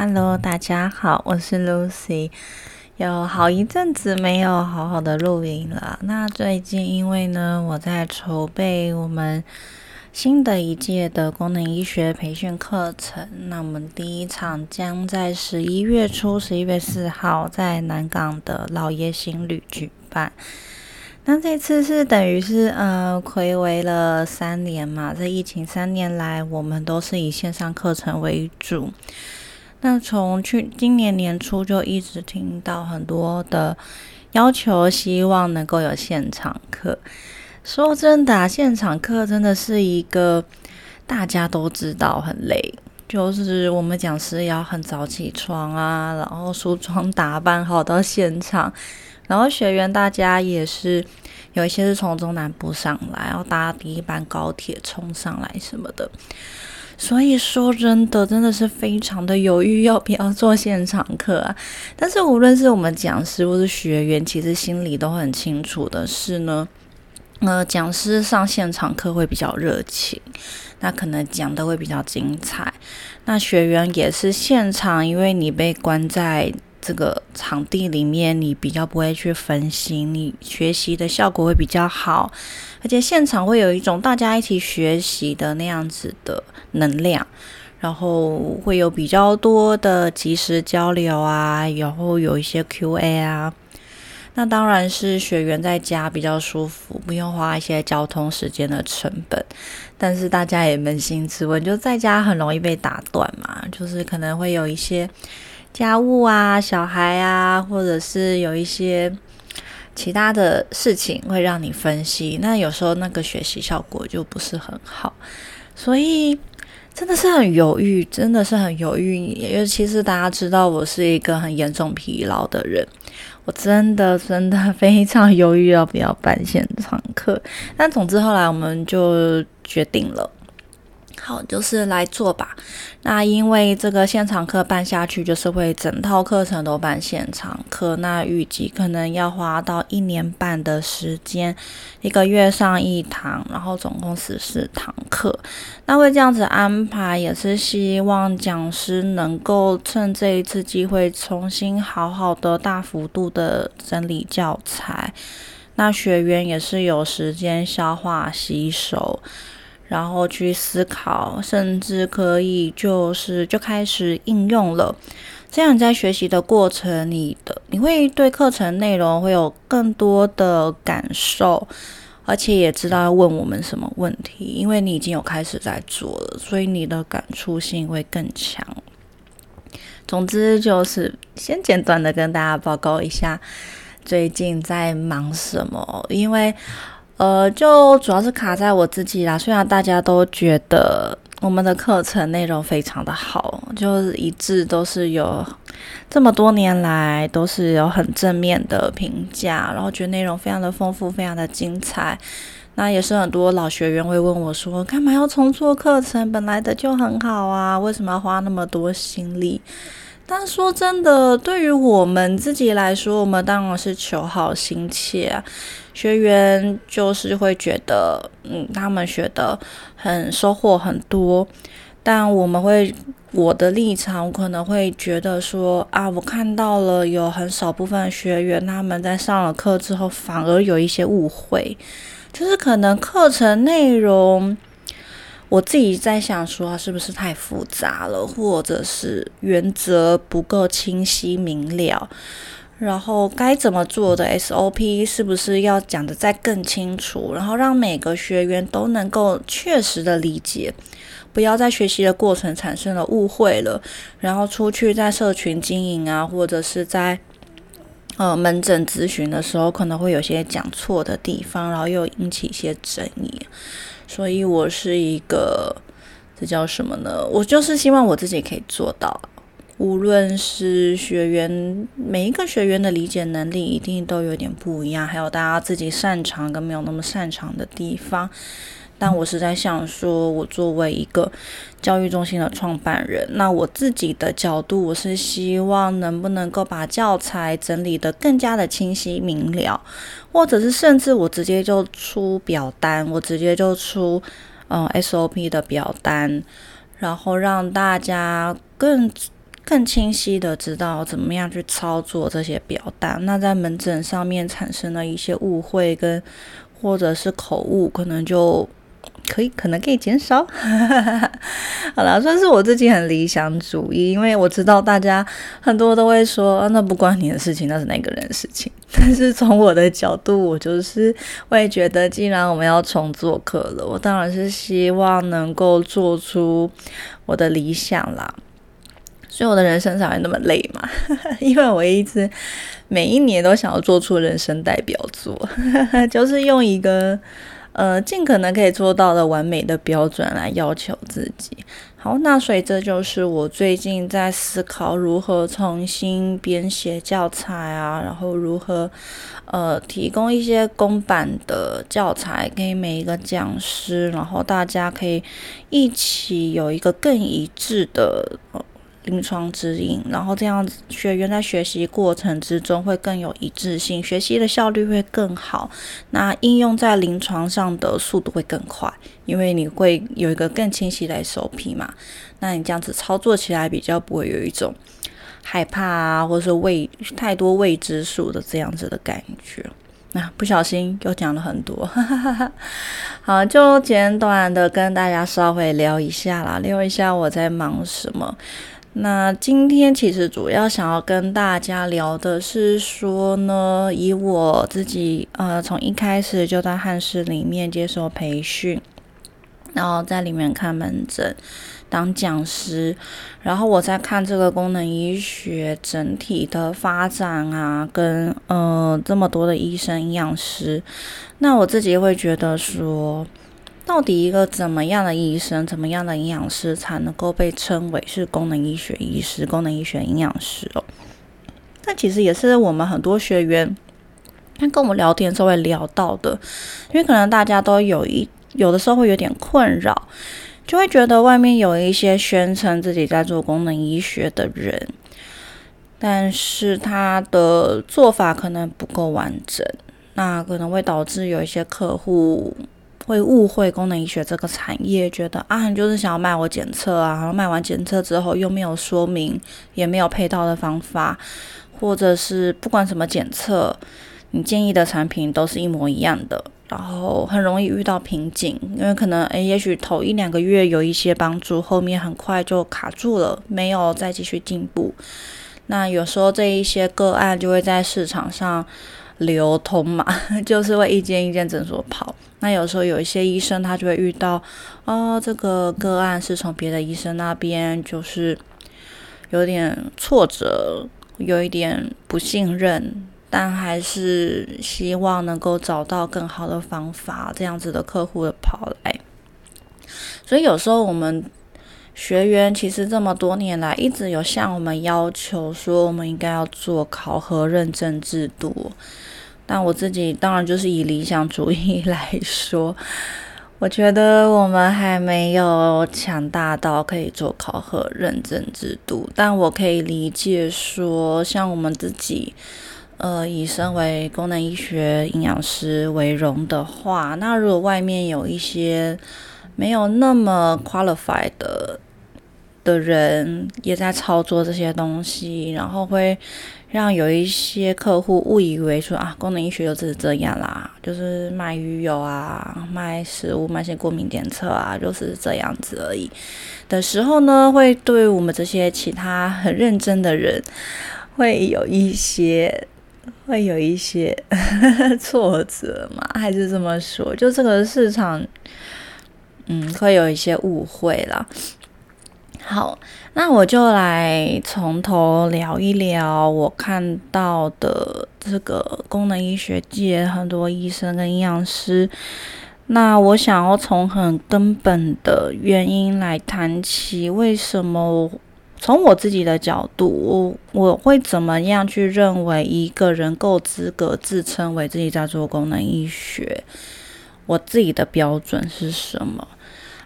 Hello，大家好，我是 Lucy。有好一阵子没有好好的录音了。那最近因为呢，我在筹备我们新的一届的功能医学培训课程。那我们第一场将在十一月初，十一月四号在南港的老爷行旅举办。那这次是等于是呃，暌违了三年嘛。这疫情三年来，我们都是以线上课程为主。那从去今年年初就一直听到很多的要求，希望能够有现场课。说真的，现场课真的是一个大家都知道很累，就是我们讲师要很早起床啊，然后梳妆打扮好到现场，然后学员大家也是有一些是从中南部上来，然后搭第一班高铁冲上来什么的。所以说真的，真的是非常的犹豫要不要做现场课啊。但是无论是我们讲师或是学员，其实心里都很清楚的是呢，呃，讲师上现场课会比较热情，那可能讲的会比较精彩。那学员也是现场，因为你被关在。这个场地里面，你比较不会去分心，你学习的效果会比较好，而且现场会有一种大家一起学习的那样子的能量，然后会有比较多的即时交流啊，然后有一些 Q&A 啊，那当然是学员在家比较舒服，不用花一些交通时间的成本，但是大家也扪心自问，就在家很容易被打断嘛，就是可能会有一些。家务啊，小孩啊，或者是有一些其他的事情会让你分析，那有时候那个学习效果就不是很好，所以真的是很犹豫，真的是很犹豫。因为其实大家知道我是一个很严重疲劳的人，我真的真的非常犹豫要不要办现场课。但总之后来我们就决定了。好，就是来做吧。那因为这个现场课办下去，就是会整套课程都办现场课。那预计可能要花到一年半的时间，一个月上一堂，然后总共十四堂课。那会这样子安排，也是希望讲师能够趁这一次机会，重新好好的大幅度的整理教材。那学员也是有时间消化吸收。然后去思考，甚至可以就是就开始应用了。这样你在学习的过程，你的你会对课程内容会有更多的感受，而且也知道要问我们什么问题，因为你已经有开始在做了，所以你的感触性会更强。总之就是先简短的跟大家报告一下最近在忙什么，因为。呃，就主要是卡在我自己啦。虽然大家都觉得我们的课程内容非常的好，就是一致都是有这么多年来都是有很正面的评价，然后觉得内容非常的丰富，非常的精彩。那也是很多老学员会问我说，干嘛要重做课程？本来的就很好啊，为什么要花那么多心力？但说真的，对于我们自己来说，我们当然是求好心切啊。学员就是会觉得，嗯，他们学的很收获很多，但我们会，我的立场我可能会觉得说，啊，我看到了有很少部分学员他们在上了课之后，反而有一些误会，就是可能课程内容，我自己在想说，是不是太复杂了，或者是原则不够清晰明了。然后该怎么做的 SOP 是不是要讲的再更清楚？然后让每个学员都能够确实的理解，不要在学习的过程产生了误会了。然后出去在社群经营啊，或者是在呃门诊咨询的时候，可能会有些讲错的地方，然后又引起一些争议。所以我是一个，这叫什么呢？我就是希望我自己可以做到。无论是学员每一个学员的理解能力一定都有点不一样，还有大家自己擅长跟没有那么擅长的地方。但我是在想说，我作为一个教育中心的创办人，那我自己的角度，我是希望能不能够把教材整理得更加的清晰明了，或者是甚至我直接就出表单，我直接就出嗯 SOP 的表单，然后让大家更。更清晰的知道怎么样去操作这些表单。那在门诊上面产生了一些误会跟或者是口误，可能就。可以，可能可以减少。好了，算是我自己很理想主义，因为我知道大家很多都会说，那不关你的事情，那是那个人的事情。但是从我的角度，我就是会觉得，既然我们要重做课了，我当然是希望能够做出我的理想啦。所以我的人生才会那么累嘛，因为我一直每一年都想要做出人生代表作，就是用一个。呃，尽可能可以做到的完美的标准来要求自己。好，那所以这就是我最近在思考如何重新编写教材啊，然后如何呃提供一些公版的教材给每一个讲师，然后大家可以一起有一个更一致的。临床指引，然后这样子学员在学习过程之中会更有一致性，学习的效率会更好。那应用在临床上的速度会更快，因为你会有一个更清晰的 SOP 嘛。那你这样子操作起来比较不会有一种害怕啊，或者是未太多未知数的这样子的感觉。那不小心又讲了很多，好，就简短的跟大家稍微聊一下啦，聊一下我在忙什么。那今天其实主要想要跟大家聊的是说呢，以我自己呃从一开始就在汉室里面接受培训，然后在里面看门诊当讲师，然后我在看这个功能医学整体的发展啊，跟呃这么多的医生营养师，那我自己会觉得说。到底一个怎么样的医生、怎么样的营养师才能够被称为是功能医学医师、功能医学营养师哦？那其实也是我们很多学员他跟我们聊天时候会聊到的，因为可能大家都有一有的时候会有点困扰，就会觉得外面有一些宣称自己在做功能医学的人，但是他的做法可能不够完整，那可能会导致有一些客户。会误会功能医学这个产业，觉得啊，你就是想要卖我检测啊，然后卖完检测之后又没有说明，也没有配套的方法，或者是不管什么检测，你建议的产品都是一模一样的，然后很容易遇到瓶颈，因为可能诶，也许头一两个月有一些帮助，后面很快就卡住了，没有再继续进步。那有时候这一些个案就会在市场上流通嘛，就是会一间一间诊所跑。那有时候有一些医生他就会遇到，哦，这个个案是从别的医生那边就是有点挫折，有一点不信任，但还是希望能够找到更好的方法，这样子的客户的跑来。所以有时候我们学员其实这么多年来一直有向我们要求说，我们应该要做考核认证制度。但我自己当然就是以理想主义来说，我觉得我们还没有强大到可以做考核认证制度。但我可以理解说，像我们自己，呃，以身为功能医学营养师为荣的话，那如果外面有一些没有那么 qualified 的的人也在操作这些东西，然后会。让有一些客户误以为说啊，功能医学就是这样啦，就是卖鱼油啊，卖食物，卖些过敏检测啊，就是这样子而已。的时候呢，会对我们这些其他很认真的人，会有一些，会有一些 挫折嘛？还是这么说？就这个市场，嗯，会有一些误会啦。好，那我就来从头聊一聊我看到的这个功能医学界很多医生跟营养师。那我想要从很根本的原因来谈起，为什么从我自己的角度，我我会怎么样去认为一个人够资格自称为自己在做功能医学？我自己的标准是什么？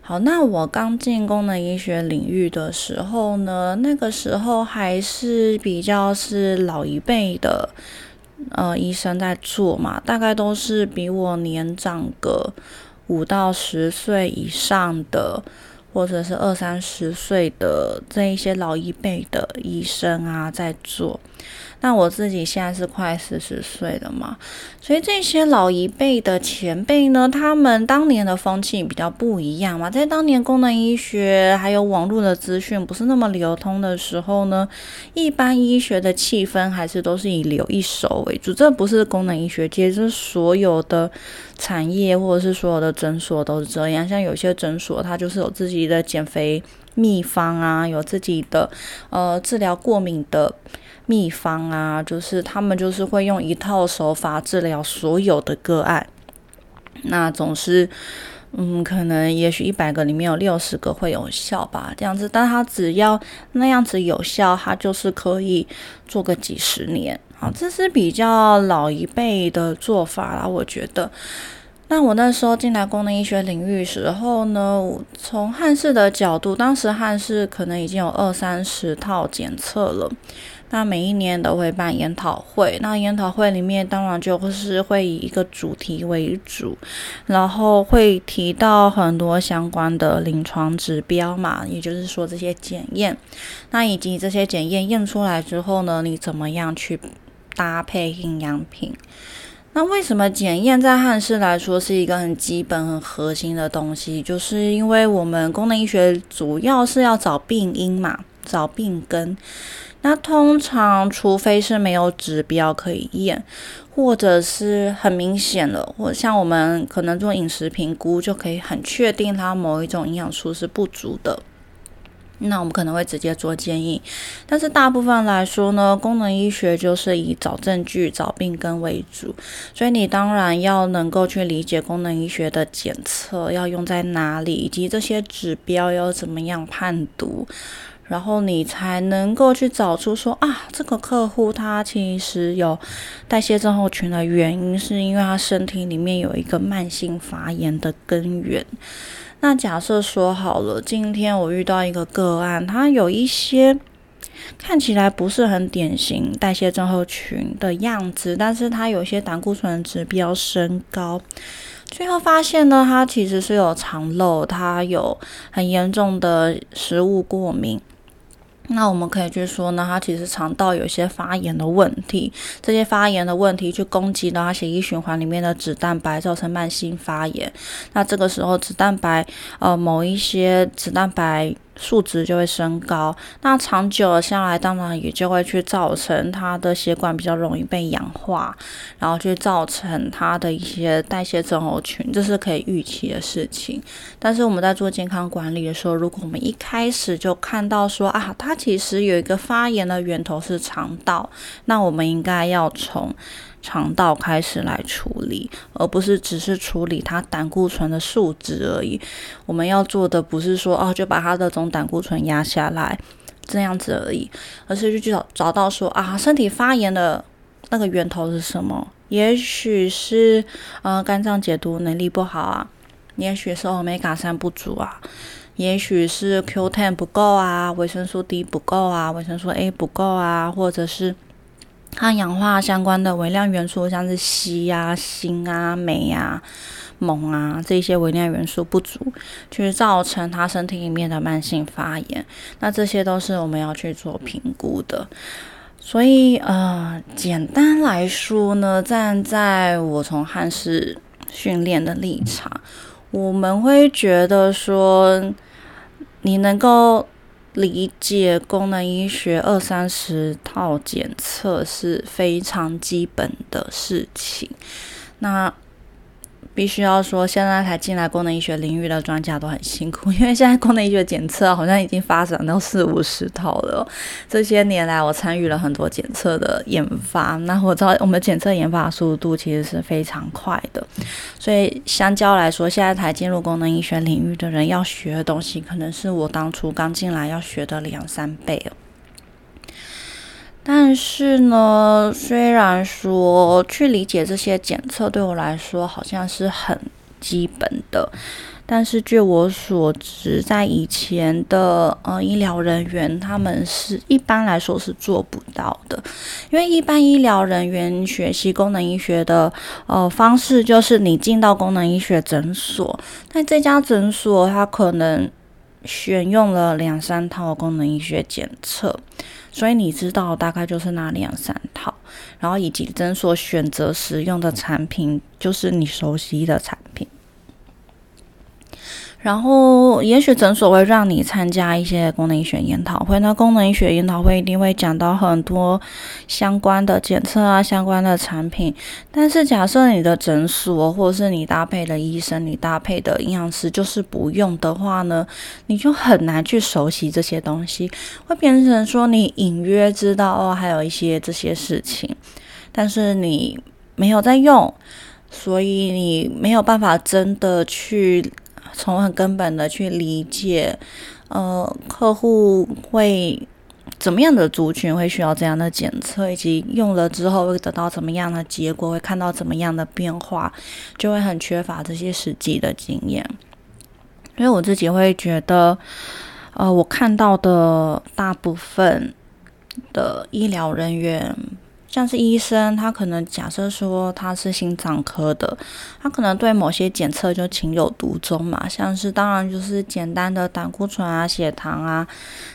好，那我刚进功能医学领域的时候呢，那个时候还是比较是老一辈的呃医生在做嘛，大概都是比我年长个五到十岁以上的，或者是二三十岁的这一些老一辈的医生啊在做。那我自己现在是快四十岁了嘛，所以这些老一辈的前辈呢，他们当年的风气比较不一样嘛。在当年功能医学还有网络的资讯不是那么流通的时候呢，一般医学的气氛还是都是以留一手为主。这不是功能医学界，是所有的产业或者是所有的诊所都是这样。像有些诊所，它就是有自己的减肥秘方啊，有自己的呃治疗过敏的。秘方啊，就是他们就是会用一套手法治疗所有的个案，那总是，嗯，可能也许一百个里面有六十个会有效吧，这样子。但他只要那样子有效，他就是可以做个几十年。好，这是比较老一辈的做法啦，我觉得。那我那时候进来功能医学领域时候呢，从汉氏的角度，当时汉氏可能已经有二三十套检测了。那每一年都会办研讨会，那研讨会里面当然就是会以一个主题为主，然后会提到很多相关的临床指标嘛，也就是说这些检验，那以及这些检验验出来之后呢，你怎么样去搭配营养品？那为什么检验在汉室来说是一个很基本、很核心的东西？就是因为我们功能医学主要是要找病因嘛，找病根。那通常，除非是没有指标可以验，或者是很明显了，或像我们可能做饮食评估，就可以很确定它某一种营养素是不足的，那我们可能会直接做建议。但是大部分来说呢，功能医学就是以找证据、找病根为主，所以你当然要能够去理解功能医学的检测要用在哪里，以及这些指标要怎么样判读。然后你才能够去找出说啊，这个客户他其实有代谢症候群的原因，是因为他身体里面有一个慢性发炎的根源。那假设说好了，今天我遇到一个个案，他有一些看起来不是很典型代谢症候群的样子，但是他有些胆固醇指标升高，最后发现呢，他其实是有肠漏，他有很严重的食物过敏。那我们可以去说呢，它其实肠道有些发炎的问题，这些发炎的问题去攻击到它血液循环里面的脂蛋白，造成慢性发炎。那这个时候脂蛋白，呃，某一些脂蛋白。数值就会升高，那长久了下来，当然也就会去造成它的血管比较容易被氧化，然后去造成它的一些代谢症候群，这是可以预期的事情。但是我们在做健康管理的时候，如果我们一开始就看到说啊，它其实有一个发炎的源头是肠道，那我们应该要从。肠道开始来处理，而不是只是处理它胆固醇的数值而已。我们要做的不是说哦，就把它的总胆固醇压下来这样子而已，而是去找找到说啊，身体发炎的那个源头是什么？也许是呃肝脏解毒能力不好啊，也许是欧米伽三不足啊，也许是 Q ten 不够啊，维生素 D 不够啊，维生素 A 不够啊，或者是。抗氧化相关的微量元素，像是硒啊、锌啊、镁啊、锰啊这些微量元素不足，去造成他身体里面的慢性发炎。那这些都是我们要去做评估的。所以，呃，简单来说呢，站在我从汉式训练的立场，我们会觉得说，你能够。理解功能医学二三十套检测是非常基本的事情，那。必须要说，现在才进来功能医学领域的专家都很辛苦，因为现在功能医学检测好像已经发展到四五十套了。这些年来，我参与了很多检测的研发，那我知道我们检测研发速度其实是非常快的，所以相较来说，现在才进入功能医学领域的人要学的东西，可能是我当初刚进来要学的两三倍了。但是呢，虽然说去理解这些检测对我来说好像是很基本的，但是据我所知，在以前的呃医疗人员，他们是一般来说是做不到的，因为一般医疗人员学习功能医学的呃方式，就是你进到功能医学诊所，那这家诊所它可能。选用了两三套功能医学检测，所以你知道大概就是那两三套，然后以及诊所选择使用的产品，就是你熟悉的产品。然后，也许诊所会让你参加一些功能医学研讨会。那功能医学研讨会一定会讲到很多相关的检测啊，相关的产品。但是，假设你的诊所或者是你搭配的医生、你搭配的营养师就是不用的话呢，你就很难去熟悉这些东西，会变成说你隐约知道哦，还有一些这些事情，但是你没有在用，所以你没有办法真的去。从很根本的去理解，呃，客户会怎么样的族群会需要这样的检测，以及用了之后会得到怎么样的结果，会看到怎么样的变化，就会很缺乏这些实际的经验。因为我自己会觉得，呃，我看到的大部分的医疗人员。像是医生，他可能假设说他是心脏科的，他可能对某些检测就情有独钟嘛。像是当然就是简单的胆固醇啊、血糖啊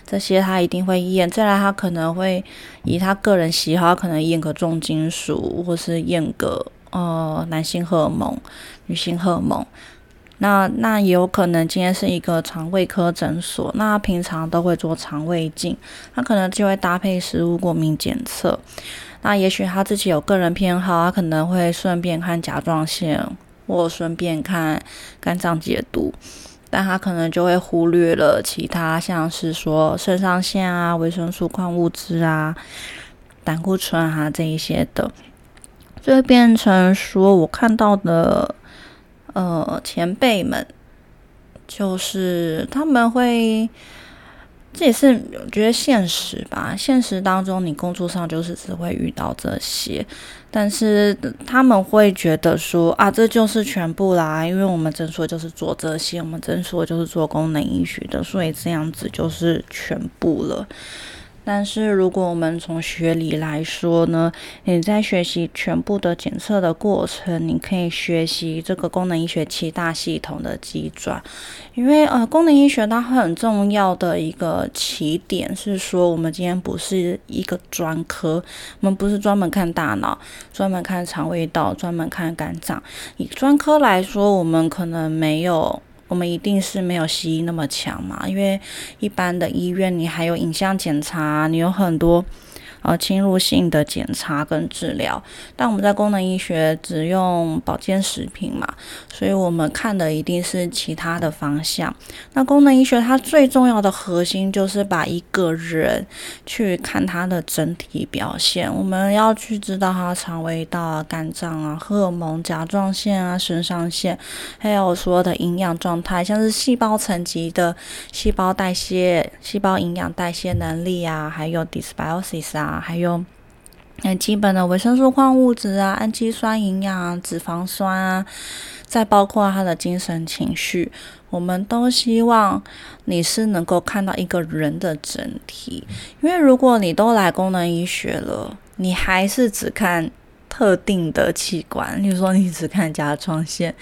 这些，他一定会验。再来，他可能会以他个人喜好，可能验个重金属，或是验个呃男性荷尔蒙、女性荷尔蒙。那那也有可能今天是一个肠胃科诊所，那平常都会做肠胃镜，他可能就会搭配食物过敏检测。那也许他自己有个人偏好，他可能会顺便看甲状腺，或顺便看肝脏解毒，但他可能就会忽略了其他，像是说肾上腺啊、维生素、矿物质啊、胆固醇啊这一些的，就会变成说我看到的，呃，前辈们，就是他们会。这也是我觉得现实吧。现实当中，你工作上就是只会遇到这些，但是他们会觉得说啊，这就是全部啦，因为我们诊所就是做这些，我们诊所就是做功能医学的，所以这样子就是全部了。但是，如果我们从学理来说呢，你在学习全部的检测的过程，你可以学习这个功能医学七大系统的基转。因为呃，功能医学它很重要的一个起点是说，我们今天不是一个专科，我们不是专门看大脑，专门看肠胃道，专门看肝脏。以专科来说，我们可能没有。我们一定是没有西医那么强嘛，因为一般的医院你还有影像检查，你有很多。呃，侵入性的检查跟治疗，但我们在功能医学只用保健食品嘛，所以我们看的一定是其他的方向。那功能医学它最重要的核心就是把一个人去看他的整体表现，我们要去知道他肠胃道啊、肝脏啊、荷尔蒙、甲状腺啊、肾上腺，还有所有的营养状态，像是细胞层级的细胞代谢、细胞营养代谢能力啊，还有 dysbiosis 啊。还有很基本的维生素、矿物质啊，氨基酸、营养啊、脂肪酸啊，再包括他的精神情绪，我们都希望你是能够看到一个人的整体。因为如果你都来功能医学了，你还是只看特定的器官，例如说你只看甲状腺，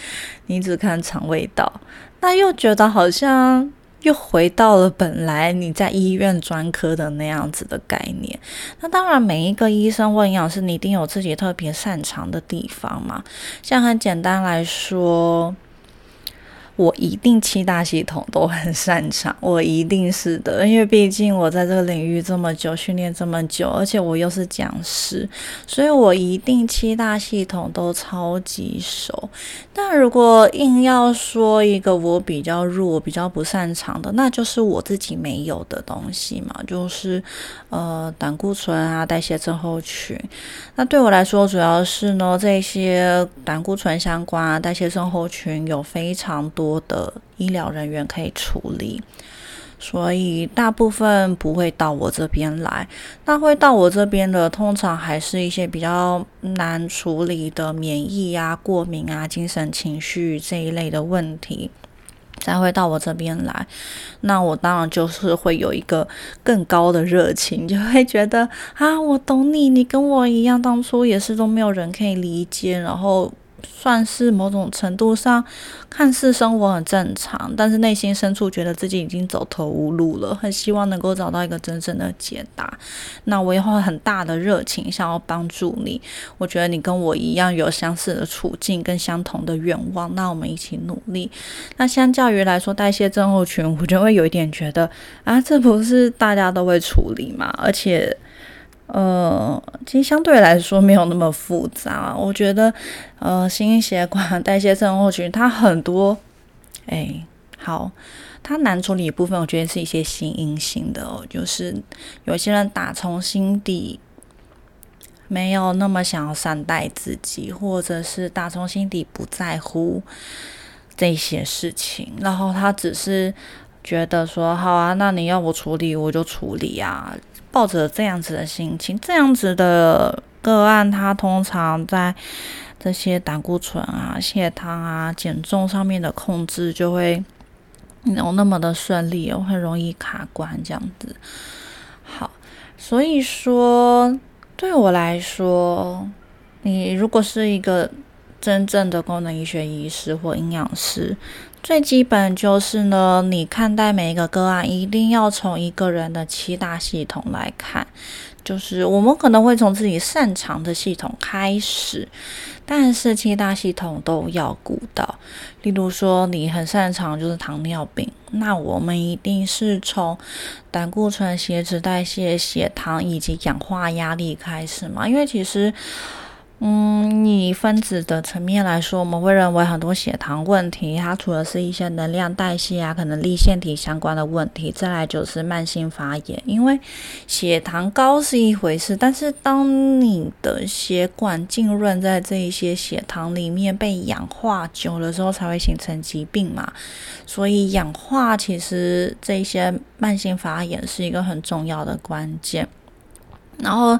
你只看肠胃道，那又觉得好像。又回到了本来你在医院专科的那样子的概念。那当然，每一个医生或营养师，你一定有自己特别擅长的地方嘛。像很简单来说。我一定七大系统都很擅长，我一定是的，因为毕竟我在这个领域这么久，训练这么久，而且我又是讲师，所以我一定七大系统都超级熟。但如果硬要说一个我比较弱、比较不擅长的，那就是我自己没有的东西嘛，就是呃胆固醇啊、代谢症候群。那对我来说，主要是呢这些胆固醇相关啊、代谢症候群有非常多。多的医疗人员可以处理，所以大部分不会到我这边来。那会到我这边的，通常还是一些比较难处理的免疫啊、过敏啊、精神情绪这一类的问题，才会到我这边来。那我当然就是会有一个更高的热情，就会觉得啊，我懂你，你跟我一样，当初也是都没有人可以理解，然后。算是某种程度上看似生活很正常，但是内心深处觉得自己已经走投无路了，很希望能够找到一个真正的解答。那我也会很大的热情想要帮助你。我觉得你跟我一样有相似的处境跟相同的愿望，那我们一起努力。那相较于来说，代谢症候群，我就会有一点觉得啊，这不是大家都会处理嘛？而且。呃，其实相对来说没有那么复杂。我觉得，呃，心血管 代谢症候群它很多，哎，好，它难处理部分，我觉得是一些心因性的哦，就是有些人打从心底没有那么想要善待自己，或者是打从心底不在乎这些事情，然后他只是觉得说，好啊，那你要我处理，我就处理啊。抱着这样子的心情，这样子的个案，他通常在这些胆固醇啊、血糖啊、减重上面的控制就会没有那么的顺利，很容易卡关这样子。好，所以说对我来说，你如果是一个真正的功能医学医师或营养师。最基本就是呢，你看待每一个个案，一定要从一个人的七大系统来看。就是我们可能会从自己擅长的系统开始，但是七大系统都要顾到。例如说，你很擅长就是糖尿病，那我们一定是从胆固醇、血脂代谢、血糖以及氧化压力开始嘛？因为其实。嗯，以分子的层面来说，我们会认为很多血糖问题，它除了是一些能量代谢啊，可能立腺体相关的问题，再来就是慢性发炎。因为血糖高是一回事，但是当你的血管浸润在这一些血糖里面被氧化久了之后，才会形成疾病嘛。所以氧化其实这些慢性发炎是一个很重要的关键，然后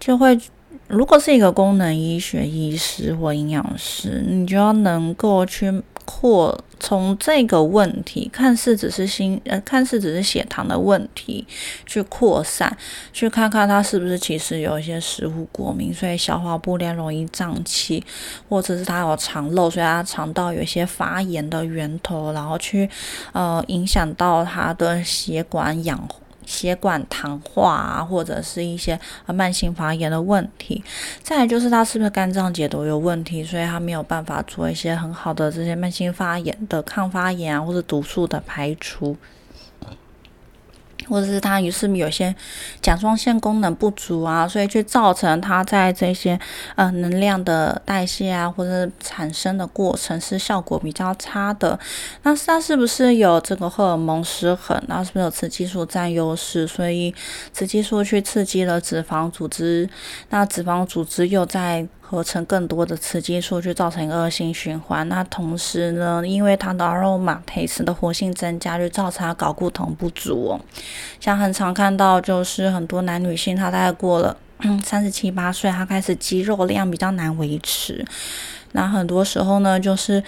就会。如果是一个功能医学医师或营养师，你就要能够去扩从这个问题，看似只是心呃，看似只是血糖的问题，去扩散，去看看他是不是其实有一些食物过敏，所以消化不良、容易胀气，或者是他有肠漏，所以他肠道有一些发炎的源头，然后去呃影响到他的血管氧。血管糖化啊，或者是一些慢性发炎的问题。再来就是他是不是肝脏解毒有问题，所以他没有办法做一些很好的这些慢性发炎的抗发炎啊，或者毒素的排除。或者是他于是有些甲状腺功能不足啊，所以去造成他在这些呃能量的代谢啊，或者产生的过程是效果比较差的。那它是不是有这个荷尔蒙失衡？那是不是有雌激素占优势？所以雌激素去刺激了脂肪组织，那脂肪组织又在。合成更多的雌激素，去造成一个恶性循环。那同时呢，因为它的 aromatase 的活性增加，就造成睾固酮不足哦。像很常看到，就是很多男女性，他大概过了三十七八岁，他开始肌肉量比较难维持。那很多时候呢，就是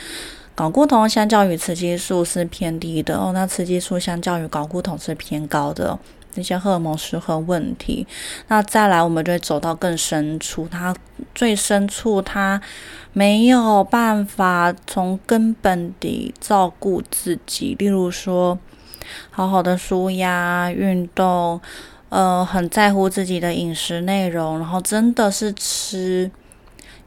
睾固酮相较于雌激素是偏低的哦，那雌激素相较于睾固酮是偏高的。那些荷尔蒙失衡问题，那再来，我们就会走到更深处，它最深处，它没有办法从根本地照顾自己，例如说，好好的舒压、运动，呃，很在乎自己的饮食内容，然后真的是吃。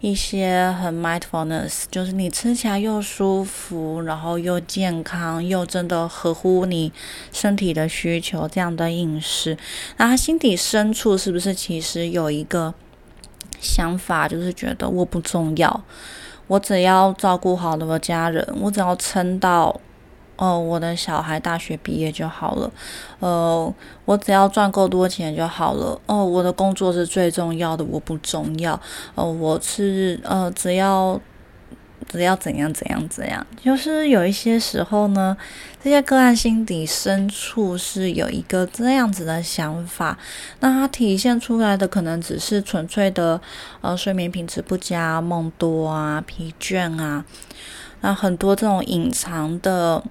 一些很 mindfulness，就是你吃起来又舒服，然后又健康，又真的合乎你身体的需求这样的饮食，那他心底深处是不是其实有一个想法，就是觉得我不重要，我只要照顾好我家人，我只要撑到。哦，我的小孩大学毕业就好了。呃，我只要赚够多钱就好了。哦，我的工作是最重要的，我不重要。哦，我是呃，只要只要怎样怎样怎样，就是有一些时候呢，这些个案心底深处是有一个这样子的想法，那它体现出来的可能只是纯粹的呃睡眠品质不佳、梦多啊、疲倦啊，那很多这种隐藏的。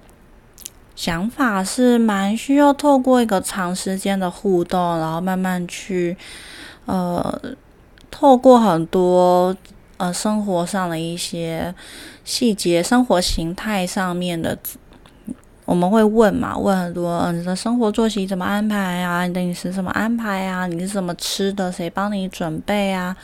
想法是蛮需要透过一个长时间的互动，然后慢慢去，呃，透过很多呃生活上的一些细节、生活形态上面的。我们会问嘛？问很多，嗯，你的生活作息怎么安排啊？你的饮食怎么安排啊？你是怎么吃的？谁帮你准备啊？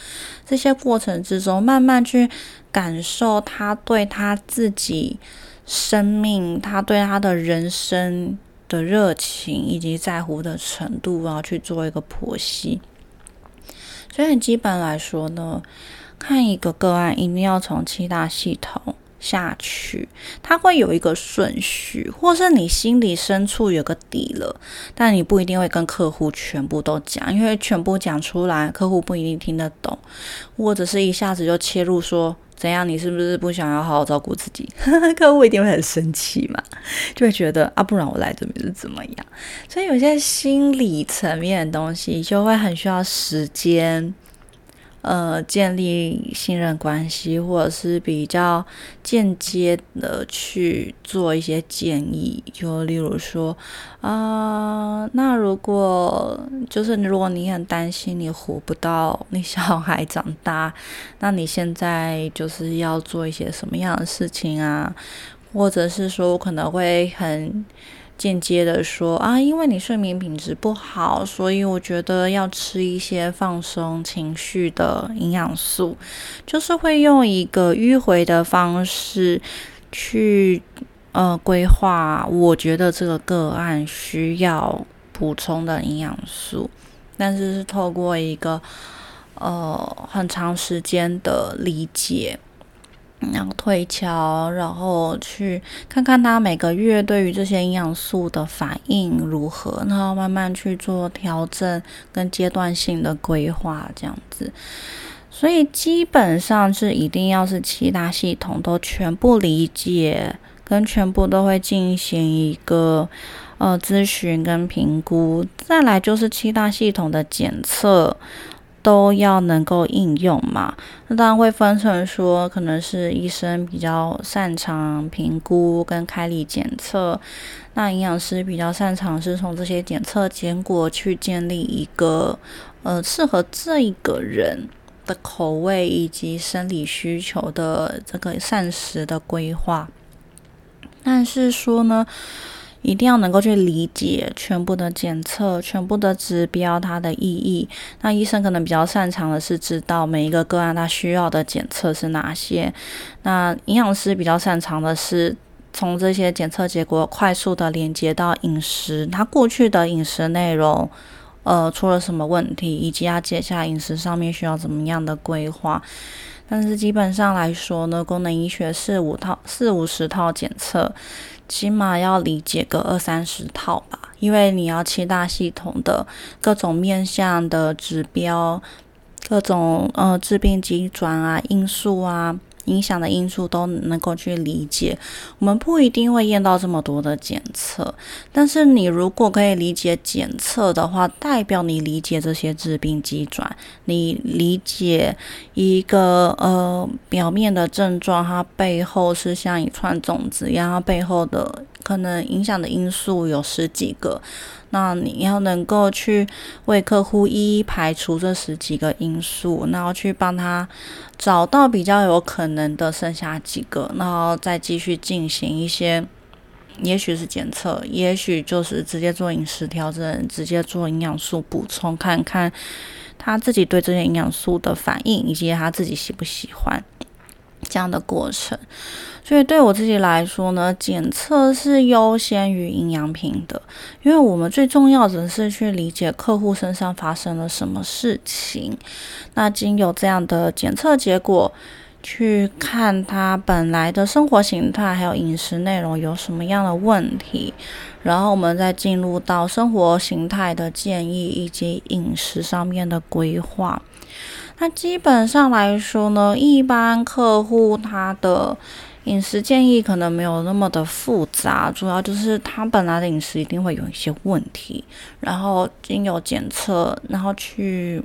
这些过程之中，慢慢去感受他对他自己生命、他对他的人生的热情以及在乎的程度啊，去做一个剖析。所以，基本来说呢，看一个个案，一定要从七大系统。下去，它会有一个顺序，或是你心里深处有个底了，但你不一定会跟客户全部都讲，因为全部讲出来，客户不一定听得懂，或者是一下子就切入说怎样，你是不是不想要好好照顾自己？客户一定会很生气嘛，就会觉得啊，不然我来这边是怎么样？所以有些心理层面的东西，就会很需要时间。呃，建立信任关系，或者是比较间接的去做一些建议，就例如说，啊，那如果就是如果你很担心你活不到你小孩长大，那你现在就是要做一些什么样的事情啊？或者是说我可能会很。间接的说啊，因为你睡眠品质不好，所以我觉得要吃一些放松情绪的营养素，就是会用一个迂回的方式去呃规划。我觉得这个个案需要补充的营养素，但是是透过一个呃很长时间的理解。然后推敲，然后去看看他每个月对于这些营养素的反应如何，然后慢慢去做调整跟阶段性的规划，这样子。所以基本上是一定要是七大系统都全部理解，跟全部都会进行一个呃咨询跟评估，再来就是七大系统的检测。都要能够应用嘛？那当然会分成说，可能是医生比较擅长评估跟开立检测，那营养师比较擅长是从这些检测结果去建立一个呃适合这一个人的口味以及生理需求的这个膳食的规划。但是说呢？一定要能够去理解全部的检测、全部的指标它的意义。那医生可能比较擅长的是知道每一个个案他需要的检测是哪些。那营养师比较擅长的是从这些检测结果快速的连接到饮食，他过去的饮食内容呃出了什么问题，以及他接下来饮食上面需要怎么样的规划。但是基本上来说呢，功能医学是五套四五十套检测。起码要理解个二三十套吧，因为你要七大系统的各种面向的指标，各种呃致病机转啊因素啊。影响的因素都能够去理解，我们不一定会验到这么多的检测，但是你如果可以理解检测的话，代表你理解这些致病机转，你理解一个呃表面的症状，它背后是像一串种子一样，它背后的可能影响的因素有十几个。那你要能够去为客户一一排除这十几个因素，然后去帮他找到比较有可能的剩下几个，然后再继续进行一些，也许是检测，也许就是直接做饮食调整，直接做营养素补充，看看他自己对这些营养素的反应，以及他自己喜不喜欢这样的过程。所以对我自己来说呢，检测是优先于营养品的，因为我们最重要的是去理解客户身上发生了什么事情。那经有这样的检测结果，去看他本来的生活形态还有饮食内容有什么样的问题，然后我们再进入到生活形态的建议以及饮食上面的规划。那基本上来说呢，一般客户他的饮食建议可能没有那么的复杂，主要就是他本来的饮食一定会有一些问题，然后经由检测，然后去，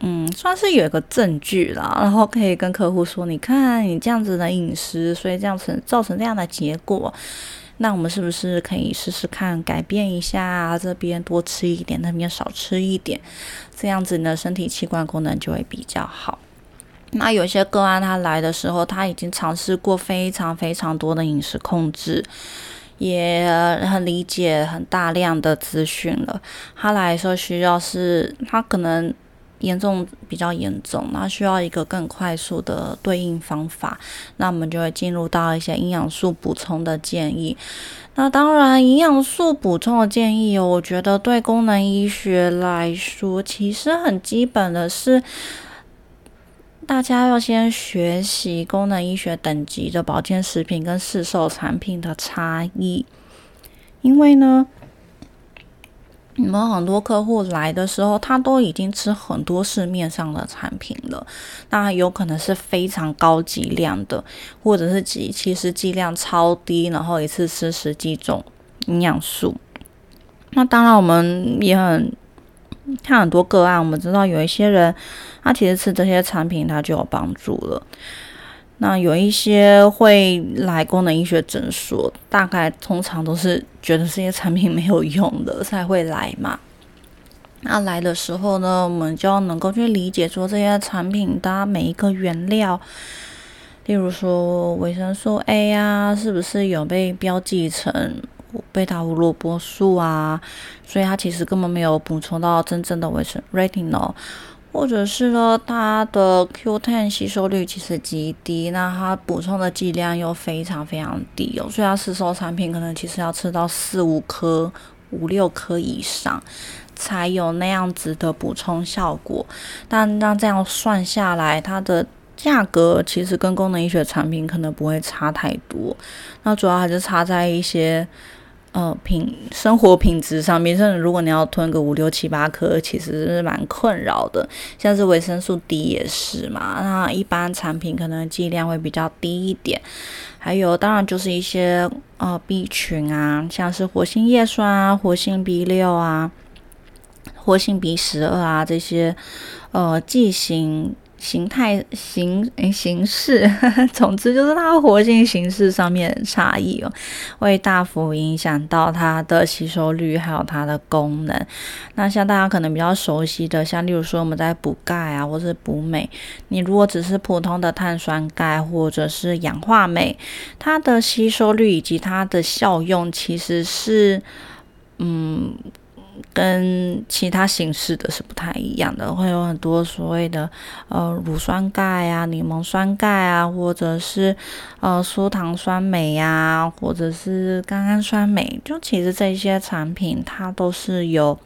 嗯，算是有一个证据啦，然后可以跟客户说，你看你这样子的饮食，所以这样子造成这样的结果，那我们是不是可以试试看改变一下，这边多吃一点，那边少吃一点，这样子你的身体器官功能就会比较好。那有些个案他来的时候，他已经尝试过非常非常多的饮食控制，也很理解很大量的资讯了。他来的时候需要是，他可能。严重比较严重，那需要一个更快速的对应方法，那我们就会进入到一些营养素补充的建议。那当然，营养素补充的建议，我觉得对功能医学来说，其实很基本的是，大家要先学习功能医学等级的保健食品跟市售产品的差异，因为呢。你们很多客户来的时候，他都已经吃很多市面上的产品了，那有可能是非常高剂量的，或者是几其实剂量超低，然后一次吃十几种营养素。那当然，我们也很看很多个案，我们知道有一些人，他其实吃这些产品，他就有帮助了。那有一些会来功能医学诊所，大概通常都是觉得这些产品没有用的才会来嘛。那来的时候呢，我们就要能够去理解说这些产品它每一个原料，例如说维生素 A 啊，是不是有被标记成贝塔胡萝卜素啊？所以它其实根本没有补充到真正的维生 retinol。或者是呢，它的 Q10 吸收率其实极低，那它补充的剂量又非常非常低哦，所以它市售产品可能其实要吃到四五颗、五六颗以上，才有那样子的补充效果。但那这样算下来，它的价格其实跟功能医学产品可能不会差太多，那主要还是差在一些。呃，品生活品质上面，甚至如果你要吞个五六七八颗，其实是蛮困扰的。像是维生素 D 也是嘛，那一般产品可能剂量会比较低一点。还有，当然就是一些呃 B 群啊，像是活性叶酸啊、活性 B 六啊、活性 B 十二啊这些呃剂型。形态形诶形式，总之就是它活性形式上面的差异哦，会大幅影响到它的吸收率，还有它的功能。那像大家可能比较熟悉的，像例如说我们在补钙啊，或是补镁，你如果只是普通的碳酸钙或者是氧化镁，它的吸收率以及它的效用其实是嗯。跟其他形式的是不太一样的，会有很多所谓的呃乳酸钙啊、柠檬酸钙啊，或者是呃苏糖酸镁呀，或者是甘氨酸镁，就其实这些产品它都是有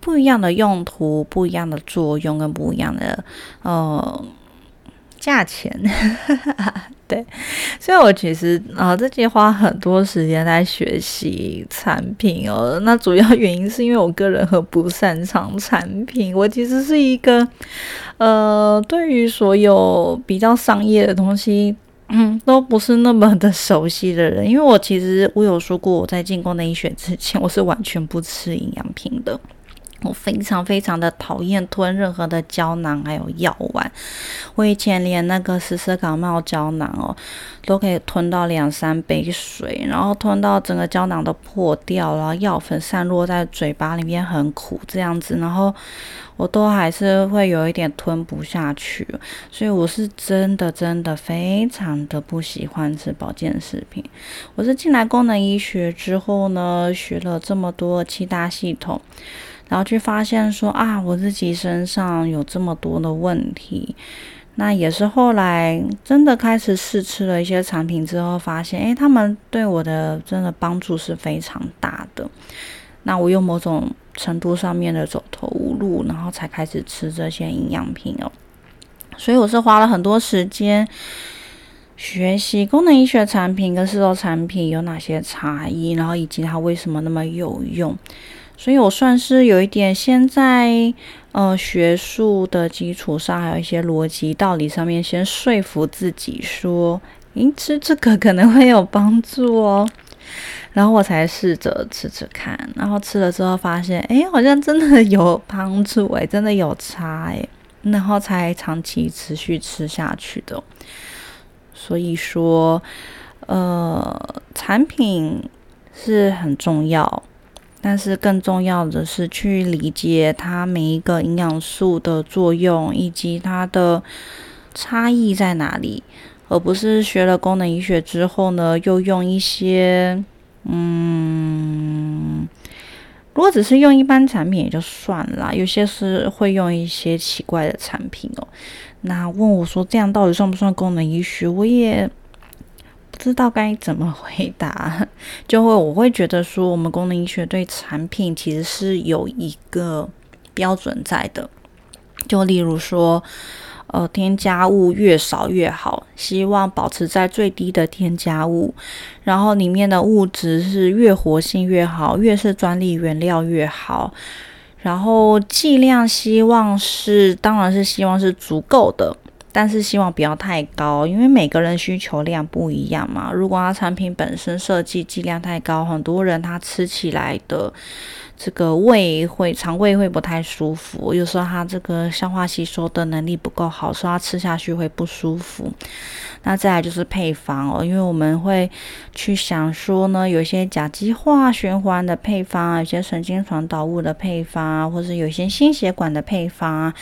不一样的用途、不一样的作用跟不一样的呃。价钱，对，所以我其实啊，这己花很多时间在学习产品哦。那主要原因是因为我个人很不擅长产品，我其实是一个呃，对于所有比较商业的东西，嗯，都不是那么的熟悉的人。因为我其实我有说过，我在进攻内医学之前，我是完全不吃营养品的。我非常非常的讨厌吞任何的胶囊，还有药丸。我以前连那个丝丝感冒胶囊哦，都可以吞到两三杯水，然后吞到整个胶囊都破掉了，药粉散落在嘴巴里面很苦这样子，然后我都还是会有一点吞不下去。所以我是真的真的非常的不喜欢吃保健食品。我是进来功能医学之后呢，学了这么多七大系统。然后去发现说啊，我自己身上有这么多的问题，那也是后来真的开始试吃了一些产品之后，发现诶，他们对我的真的帮助是非常大的。那我用某种程度上面的走投无路，然后才开始吃这些营养品哦。所以我是花了很多时间学习功能医学产品跟市售产品有哪些差异，然后以及它为什么那么有用。所以我算是有一点，先在呃学术的基础上，还有一些逻辑道理上面，先说服自己说，诶，吃这个可能会有帮助哦。然后我才试着吃吃看，然后吃了之后发现，诶，好像真的有帮助，诶，真的有差，诶，然后才长期持续吃下去的。所以说，呃，产品是很重要。但是更重要的是去理解它每一个营养素的作用，以及它的差异在哪里，而不是学了功能医学之后呢，又用一些嗯。如果只是用一般产品也就算了，有些是会用一些奇怪的产品哦。那问我说这样到底算不算功能医学？我也知道该怎么回答。就会我会觉得说，我们功能医学对产品其实是有一个标准在的。就例如说。呃，添加物越少越好，希望保持在最低的添加物，然后里面的物质是越活性越好，越是专利原料越好，然后剂量希望是，当然是希望是足够的，但是希望不要太高，因为每个人需求量不一样嘛。如果它产品本身设计剂量太高，很多人他吃起来的。这个胃会肠胃会不太舒服，有时候它这个消化吸收的能力不够好，所以它吃下去会不舒服。那再来就是配方哦，因为我们会去想说呢，有些甲基化循环的配方啊，有些神经传导物的配方啊，或者有些心血管的配方啊。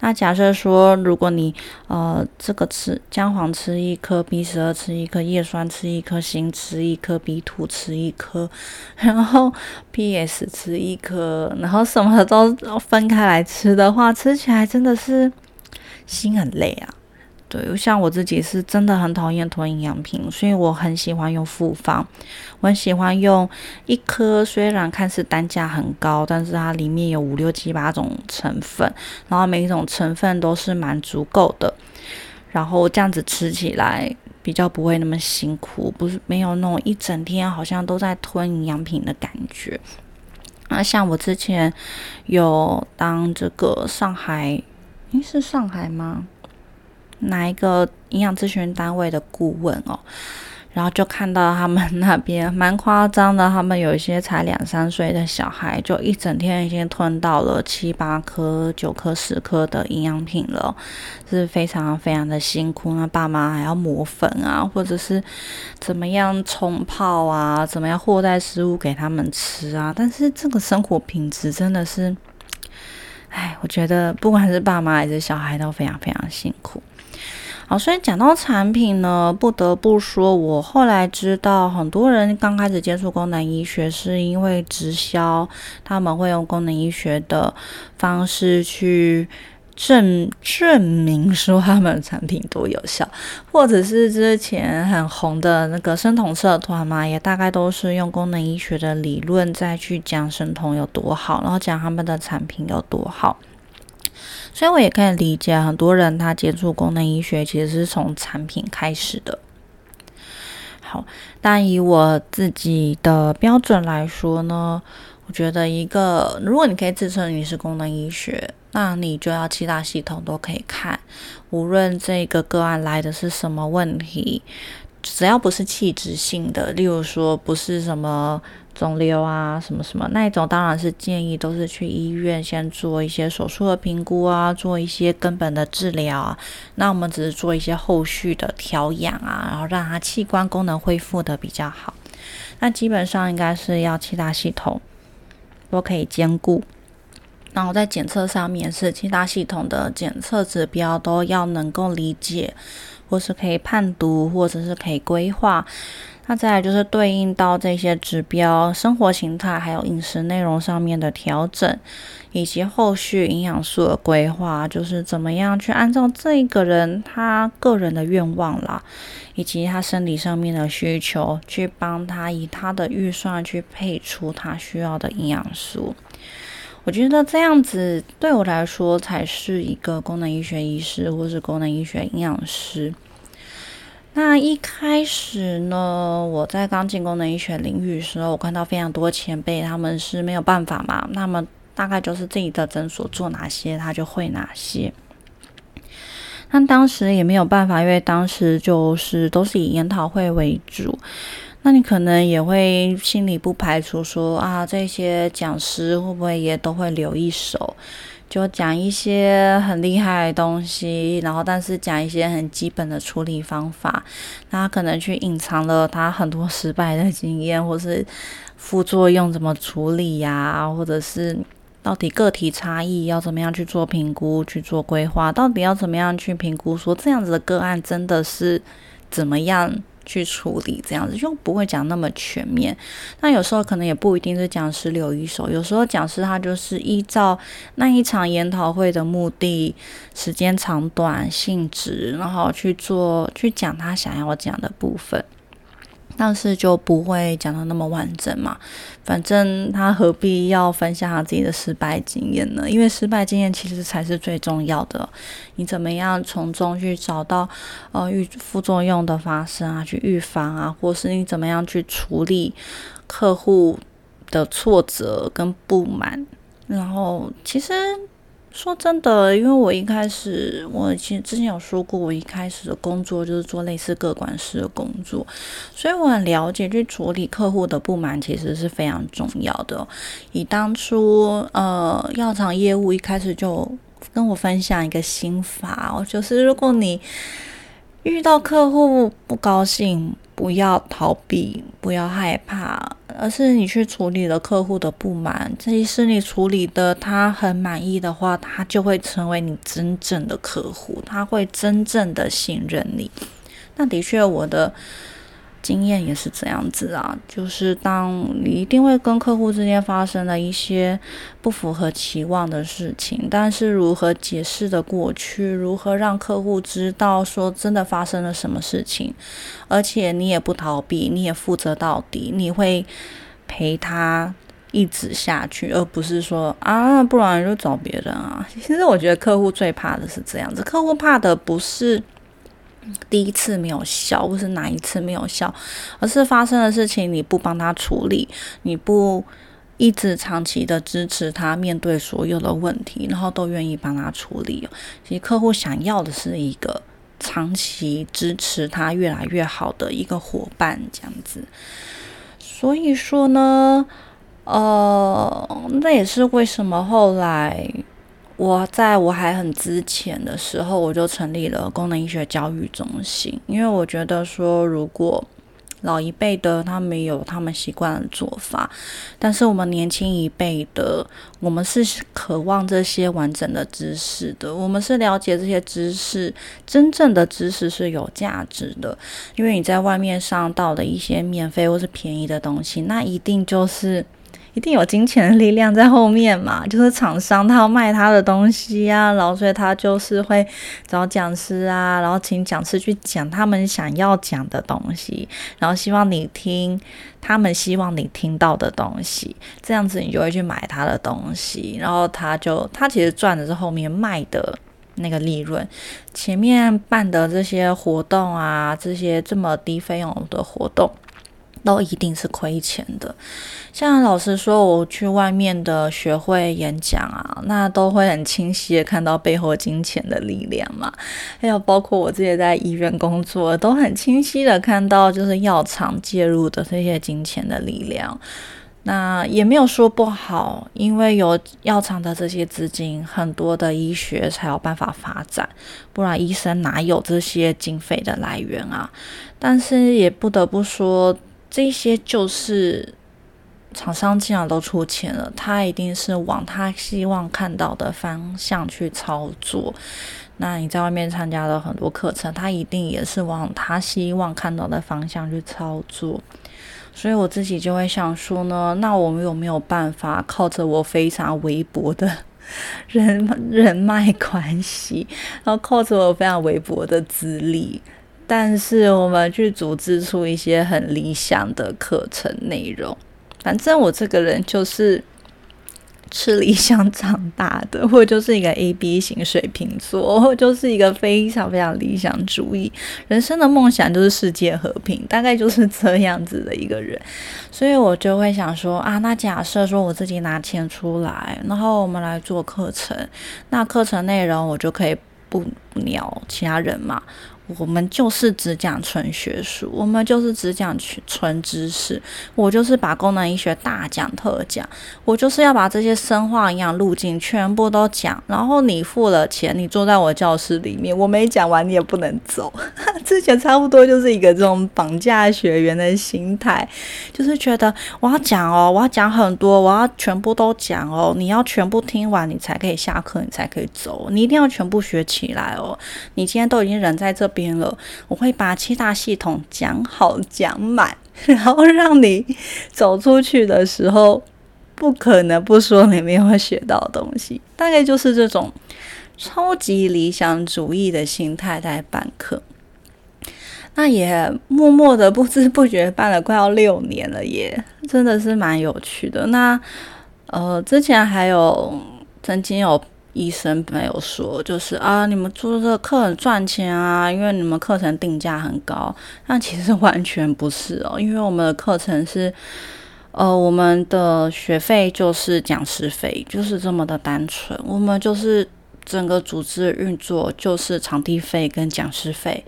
那假设说，如果你呃这个吃姜黄吃一颗，B 十二吃一颗，叶酸吃一颗，锌吃一颗，B two 吃一颗，然后 PS 吃一颗，然后什么都分开来吃的话，吃起来真的是心很累啊。对，像我自己是真的很讨厌吞营养品，所以我很喜欢用复方。我很喜欢用一颗，虽然看似单价很高，但是它里面有五六七八种成分，然后每一种成分都是蛮足够的。然后这样子吃起来比较不会那么辛苦，不是没有那种一整天好像都在吞营养品的感觉。那像我之前有当这个上海，诶，是上海吗？哪一个营养咨询单位的顾问哦，然后就看到他们那边蛮夸张的，他们有一些才两三岁的小孩，就一整天已经吞到了七八颗、九颗、十颗的营养品了，是非常非常的辛苦。那爸妈还要磨粉啊，或者是怎么样冲泡啊，怎么样和带食物给他们吃啊？但是这个生活品质真的是，哎，我觉得不管是爸妈还是小孩都非常非常辛苦。好，所以讲到产品呢，不得不说，我后来知道，很多人刚开始接触功能医学，是因为直销，他们会用功能医学的方式去证证明说他们的产品多有效，或者是之前很红的那个生酮社团嘛，也大概都是用功能医学的理论再去讲生酮有多好，然后讲他们的产品有多好。所以我也可以理解，很多人他接触功能医学其实是从产品开始的。好，但以我自己的标准来说呢，我觉得一个，如果你可以自称你是功能医学，那你就要七大系统都可以看，无论这个个案来的是什么问题。只要不是器质性的，例如说不是什么肿瘤啊、什么什么那一种，当然是建议都是去医院先做一些手术的评估啊，做一些根本的治疗啊。那我们只是做一些后续的调养啊，然后让它器官功能恢复的比较好。那基本上应该是要七大系统都可以兼顾，然后在检测上面是七大系统的检测指标都要能够理解。或是可以判读，或者是可以规划。那再来就是对应到这些指标、生活形态还有饮食内容上面的调整，以及后续营养素的规划，就是怎么样去按照这个人他个人的愿望啦，以及他生理上面的需求，去帮他以他的预算去配出他需要的营养素。我觉得这样子对我来说才是一个功能医学医师，或是功能医学营养师。那一开始呢，我在刚进功能医学领域的时候，我看到非常多前辈，他们是没有办法嘛，那么大概就是自己的诊所做哪些，他就会哪些。那当时也没有办法，因为当时就是都是以研讨会为主。那你可能也会心里不排除说啊，这些讲师会不会也都会留一手，就讲一些很厉害的东西，然后但是讲一些很基本的处理方法，他可能去隐藏了他很多失败的经验，或是副作用怎么处理呀，或者是。到底个体差异要怎么样去做评估、去做规划？到底要怎么样去评估？说这样子的个案真的是怎么样去处理？这样子就不会讲那么全面。那有时候可能也不一定是讲师留一手，有时候讲师他就是依照那一场研讨会的目的、时间长短、性质，然后去做去讲他想要讲的部分。但是就不会讲的那么完整嘛，反正他何必要分享他自己的失败经验呢？因为失败经验其实才是最重要的。你怎么样从中去找到呃预副作用的发生啊，去预防啊，或是你怎么样去处理客户的挫折跟不满？然后其实。说真的，因为我一开始，我其实之前有说过，我一开始的工作就是做类似各管师的工作，所以我很了解去处理客户的不满其实是非常重要的。以当初呃药厂业务一开始就跟我分享一个心法哦，就是如果你遇到客户不高兴，不要逃避，不要害怕，而是你去处理了客户的不满。这是你处理的，他很满意的话，他就会成为你真正的客户，他会真正的信任你。那的确，我的。经验也是这样子啊，就是当你一定会跟客户之间发生了一些不符合期望的事情，但是如何解释的过去，如何让客户知道说真的发生了什么事情，而且你也不逃避，你也负责到底，你会陪他一直下去，而不是说啊，不然就找别人啊。其实我觉得客户最怕的是这样子，客户怕的不是。第一次没有效，或是哪一次没有效，而是发生的事情你不帮他处理，你不一直长期的支持他面对所有的问题，然后都愿意帮他处理。其实客户想要的是一个长期支持他越来越好的一个伙伴，这样子。所以说呢，呃，那也是为什么后来。我在我还很之前的时候，我就成立了功能医学教育中心，因为我觉得说，如果老一辈的他们有他们习惯的做法，但是我们年轻一辈的，我们是渴望这些完整的知识的，我们是了解这些知识，真正的知识是有价值的，因为你在外面上到的一些免费或是便宜的东西，那一定就是。一定有金钱的力量在后面嘛？就是厂商他要卖他的东西啊，然后所以他就是会找讲师啊，然后请讲师去讲他们想要讲的东西，然后希望你听他们希望你听到的东西，这样子你就会去买他的东西，然后他就他其实赚的是后面卖的那个利润，前面办的这些活动啊，这些这么低费用的活动。都一定是亏钱的。像老师说，我去外面的学会演讲啊，那都会很清晰的看到背后金钱的力量嘛。还有包括我自己在医院工作，都很清晰的看到就是药厂介入的这些金钱的力量。那也没有说不好，因为有药厂的这些资金，很多的医学才有办法发展，不然医生哪有这些经费的来源啊？但是也不得不说。这些就是厂商既然都出钱了，他一定是往他希望看到的方向去操作。那你在外面参加了很多课程，他一定也是往他希望看到的方向去操作。所以我自己就会想说呢，那我们有没有办法靠着我非常微薄的人人脉关系，然后靠着我非常微薄的资历？但是我们去组织出一些很理想的课程内容。反正我这个人就是吃理想长大的，我就是一个 A B 型水瓶座，我就是一个非常非常理想主义，人生的梦想就是世界和平，大概就是这样子的一个人。所以我就会想说啊，那假设说我自己拿钱出来，然后我们来做课程，那课程内容我就可以。不，鸟其他人嘛。我们就是只讲纯学术，我们就是只讲纯知识。我就是把功能医学大讲特讲，我就是要把这些生化营养路径全部都讲。然后你付了钱，你坐在我教室里面，我没讲完你也不能走。之前差不多就是一个这种绑架学员的心态，就是觉得我要讲哦，我要讲很多，我要全部都讲哦，你要全部听完你才可以下课，你才可以走，你一定要全部学起来哦。你今天都已经人在这。边了，我会把七大系统讲好讲满，然后让你走出去的时候，不可能不说你没有学到东西。大概就是这种超级理想主义的心态在办课，那也默默的不知不觉办了快要六年了，也真的是蛮有趣的。那呃，之前还有曾经有。医生没有说，就是啊，你们做这个课很赚钱啊，因为你们课程定价很高。但其实完全不是哦，因为我们的课程是，呃，我们的学费就是讲师费，就是这么的单纯。我们就是整个组织运作就是场地费跟讲师费，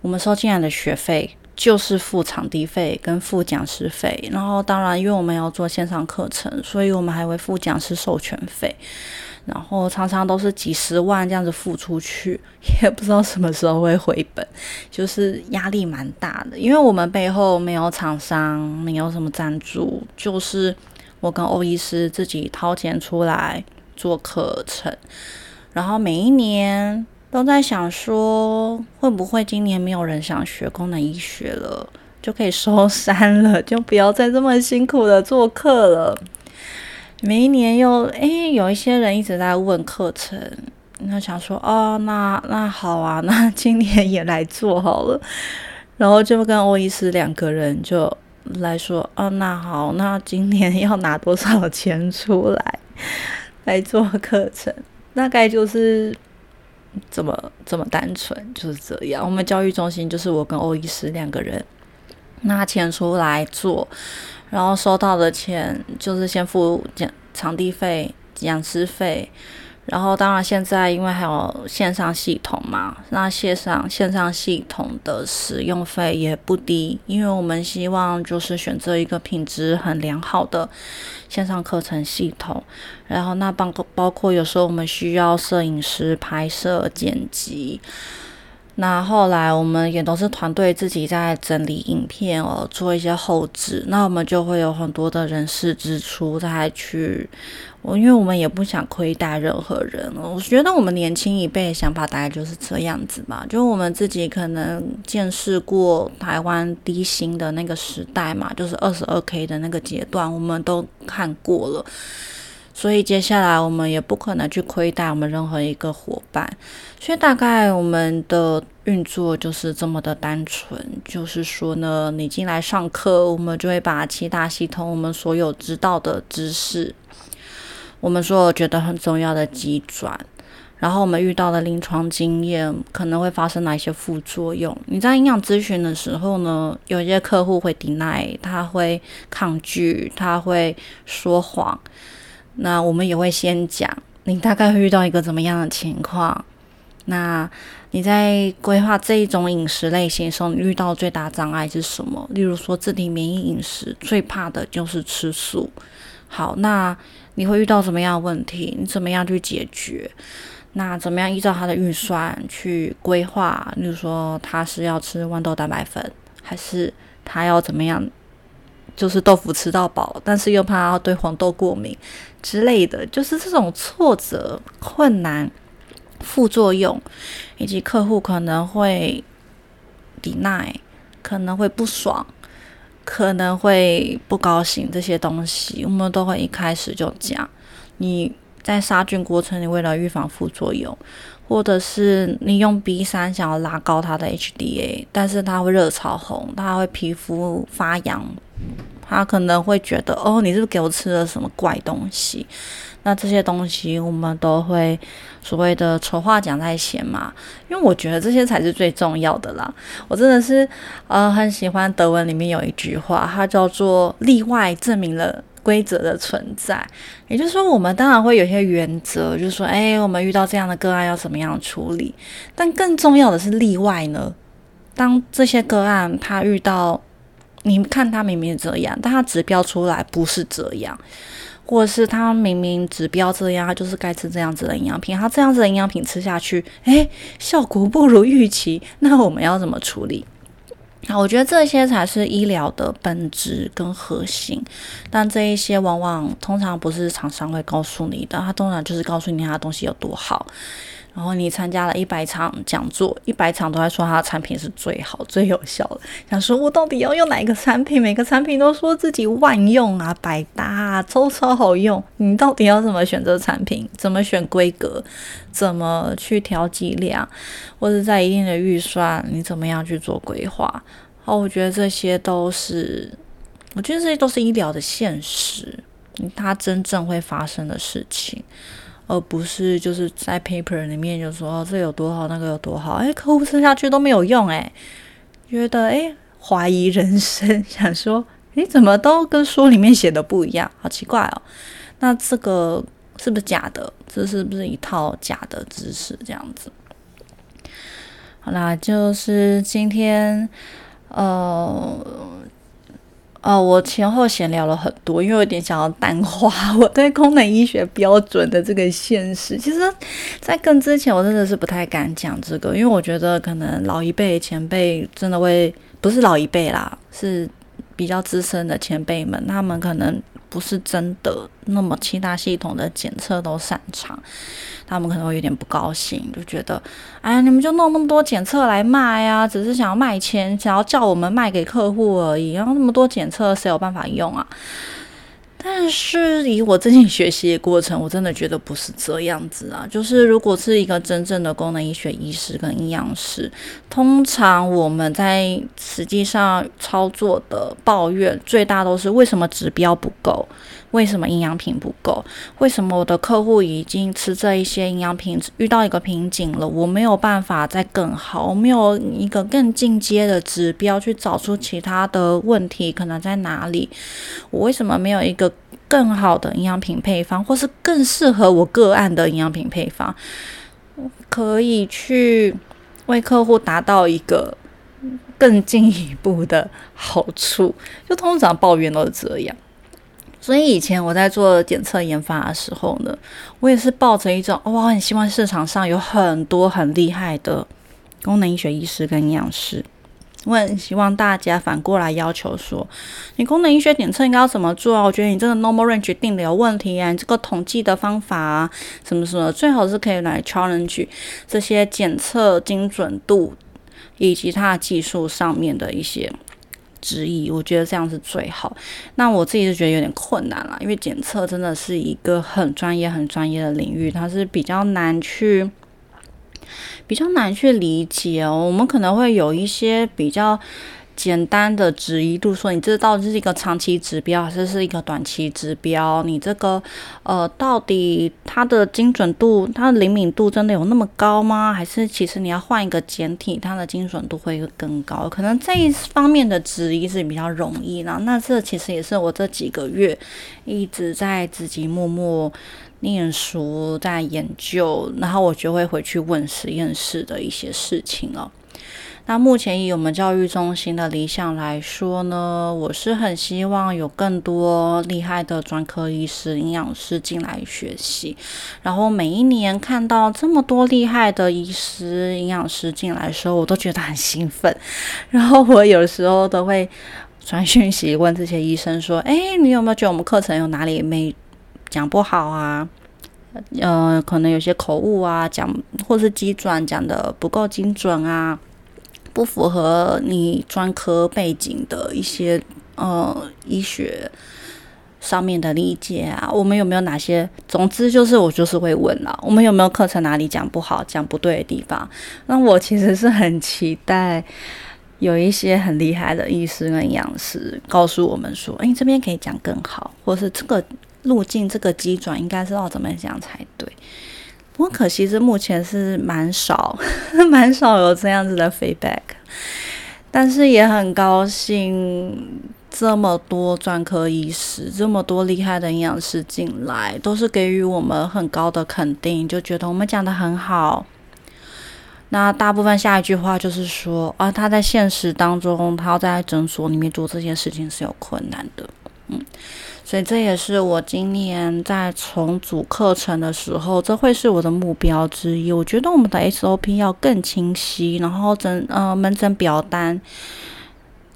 我们收进来的学费就是付场地费跟付讲师费。然后当然，因为我们要做线上课程，所以我们还会付讲师授权费。然后常常都是几十万这样子付出去，也不知道什么时候会回本，就是压力蛮大的。因为我们背后没有厂商，没有什么赞助，就是我跟欧医师自己掏钱出来做课程。然后每一年都在想说，会不会今年没有人想学功能医学了，就可以收山了，就不要再这么辛苦的做课了。每一年又诶，有一些人一直在问课程，那想说哦，那那好啊，那今年也来做好了，然后就跟欧医师两个人就来说哦，那好，那今年要拿多少钱出来来做课程？大概就是这么这么单纯，就是这样。我们教育中心就是我跟欧医师两个人拿钱出来做。然后收到的钱就是先付讲场地费、讲师费，然后当然现在因为还有线上系统嘛，那线上线上系统的使用费也不低，因为我们希望就是选择一个品质很良好的线上课程系统，然后那包包括有时候我们需要摄影师拍摄剪辑。那后来我们也都是团队自己在整理影片哦，做一些后置，那我们就会有很多的人事支出再去，我因为我们也不想亏待任何人我觉得我们年轻一辈的想法大概就是这样子嘛，就我们自己可能见识过台湾低薪的那个时代嘛，就是二十二 K 的那个阶段，我们都看过了。所以接下来我们也不可能去亏待我们任何一个伙伴，所以大概我们的运作就是这么的单纯，就是说呢，你进来上课，我们就会把七大系统我们所有知道的知识，我们所有觉得很重要的机转，然后我们遇到的临床经验可能会发生哪些副作用。你在营养咨询的时候呢，有些客户会抵赖，他会抗拒，他会说谎。那我们也会先讲，你大概会遇到一个怎么样的情况？那你在规划这一种饮食类型的时候，你遇到最大障碍是什么？例如说，自体免疫饮食最怕的就是吃素。好，那你会遇到什么样的问题？你怎么样去解决？那怎么样依照他的预算去规划？例如说，他是要吃豌豆蛋白粉，还是他要怎么样？就是豆腐吃到饱，但是又怕对黄豆过敏之类的，就是这种挫折、困难、副作用，以及客户可能会抵赖，可能会不爽，可能会不高兴，这些东西我们都会一开始就讲。你在杀菌过程，你为了预防副作用，或者是你用 B 三想要拉高它的 HDA，但是它会热潮红，它会皮肤发痒。他可能会觉得，哦，你是不是给我吃了什么怪东西？那这些东西我们都会所谓的丑话讲在前嘛，因为我觉得这些才是最重要的啦。我真的是呃很喜欢德文里面有一句话，它叫做“例外证明了”。规则的存在。也就是说，我们当然会有些原则，就是说，哎，我们遇到这样的个案要怎么样处理。但更重要的是例外呢？当这些个案他遇到，你看他明明这样，但他指标出来不是这样。或者是他明明指标这样，就是该吃这样子的营养品，他这样子的营养品吃下去，诶，效果不如预期，那我们要怎么处理？啊，我觉得这些才是医疗的本质跟核心，但这一些往往通常不是厂商会告诉你的，他通常就是告诉你他的东西有多好。然后你参加了一百场讲座，一百场都在说他的产品是最好、最有效的。想说我到底要用哪一个产品？每个产品都说自己万用啊、百搭啊，超超好用。你到底要怎么选择产品？怎么选规格？怎么去调剂量？或者在一定的预算，你怎么样去做规划？哦，我觉得这些都是，我觉得这些都是医疗的现实，它真正会发生的事情。而不是就是在 paper 里面就说这有多好，那个有多好，哎，客户吃下去都没有用，哎，觉得哎怀疑人生，想说哎怎么都跟书里面写的不一样，好奇怪哦。那这个是不是假的？这是不是一套假的知识？这样子。好啦，就是今天呃。哦，我前后闲聊了很多，因为有点想要淡化 我对功能医学标准的这个现实。其实，在更之前，我真的是不太敢讲这个，因为我觉得可能老一辈前辈真的会，不是老一辈啦，是比较资深的前辈们，他们可能。不是真的那么其他系统的检测都擅长，他们可能会有点不高兴，就觉得，哎，你们就弄那么多检测来卖啊，只是想要卖钱，想要叫我们卖给客户而已，然后那么多检测，谁有办法用啊？但是以我最近学习的过程，我真的觉得不是这样子啊。就是如果是一个真正的功能医学医师跟营养师，通常我们在实际上操作的抱怨最大都是为什么指标不够。为什么营养品不够？为什么我的客户已经吃这一些营养品遇到一个瓶颈了？我没有办法再更好，我没有一个更进阶的指标去找出其他的问题可能在哪里？我为什么没有一个更好的营养品配方，或是更适合我个案的营养品配方，可以去为客户达到一个更进一步的好处？就通常抱怨都是这样。所以以前我在做检测研发的时候呢，我也是抱着一种，哇，很希望市场上有很多很厉害的功能医学医师跟营养师。我很希望大家反过来要求说，你功能医学检测应该要怎么做啊？我觉得你这个 normal range 定的有问题啊，你这个统计的方法啊，什么什么，最好是可以来 challenge 这些检测精准度以及它技术上面的一些。质疑，我觉得这样是最好。那我自己是觉得有点困难了，因为检测真的是一个很专业、很专业的领域，它是比较难去、比较难去理解哦。我们可能会有一些比较。简单的质疑度，说你这到底是一个长期指标还是是一个短期指标？你这个呃，到底它的精准度、它的灵敏度真的有那么高吗？还是其实你要换一个简体，它的精准度会更高？可能这一方面的质疑是比较容易呢。那这其实也是我这几个月一直在自己默默念书、在研究，然后我就会回去问实验室的一些事情哦。那目前以我们教育中心的理想来说呢，我是很希望有更多厉害的专科医师、营养师进来学习。然后每一年看到这么多厉害的医师、营养师进来的时候，我都觉得很兴奋。然后我有时候都会传讯息问这些医生说：“哎，你有没有觉得我们课程有哪里没讲不好啊？呃，可能有些口误啊，讲或是机转讲的不够精准啊？”不符合你专科背景的一些呃医学上面的理解啊，我们有没有哪些？总之就是我就是会问了，我们有没有课程哪里讲不好、讲不对的地方？那我其实是很期待有一些很厉害的医师跟营养师告诉我们说，哎，这边可以讲更好，或是这个路径、这个机转应该是要怎么讲才对。不过可惜是目前是蛮少，蛮少有这样子的 feedback，但是也很高兴这么多专科医师，这么多厉害的营养师进来，都是给予我们很高的肯定，就觉得我们讲的很好。那大部分下一句话就是说啊，他在现实当中，他要在诊所里面做这件事情是有困难的，嗯，所以这也是我今年在重组课程的时候，这会是我的目标之一。我觉得我们的 SOP 要更清晰，然后诊呃门诊表单。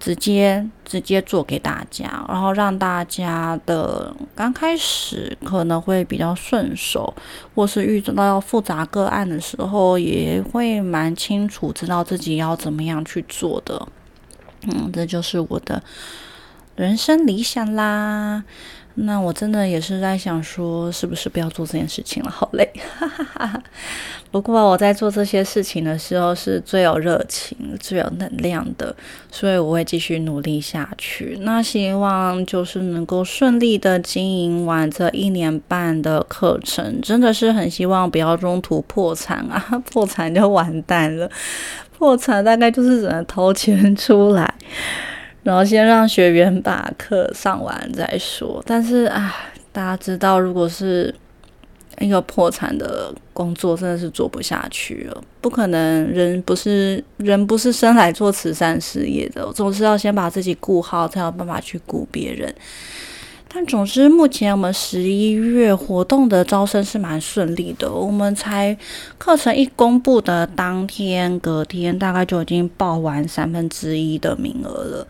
直接直接做给大家，然后让大家的刚开始可能会比较顺手，或是遇到复杂个案的时候，也会蛮清楚知道自己要怎么样去做的。嗯，这就是我的人生理想啦。那我真的也是在想说，是不是不要做这件事情了？好累。不过我在做这些事情的时候是最有热情、最有能量的，所以我会继续努力下去。那希望就是能够顺利的经营完这一年半的课程，真的是很希望不要中途破产啊！破产就完蛋了，破产大概就是只能掏钱出来。然后先让学员把课上完再说。但是啊，大家知道，如果是一个破产的工作，真的是做不下去了。不可能，人不是人不是生来做慈善事业的，总是要先把自己顾好，才有办法去顾别人。但总之，目前我们十一月活动的招生是蛮顺利的。我们才课程一公布的当天，隔天大概就已经报完三分之一的名额了。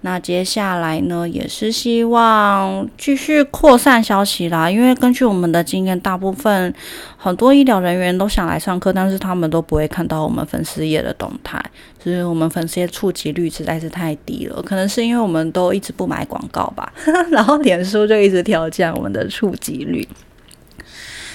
那接下来呢，也是希望继续扩散消息啦。因为根据我们的经验，大部分很多医疗人员都想来上课，但是他们都不会看到我们粉丝页的动态，就是我们粉丝的触及率实在是太低了。可能是因为我们都一直不买广告吧，然后脸书就一直调降我们的触及率。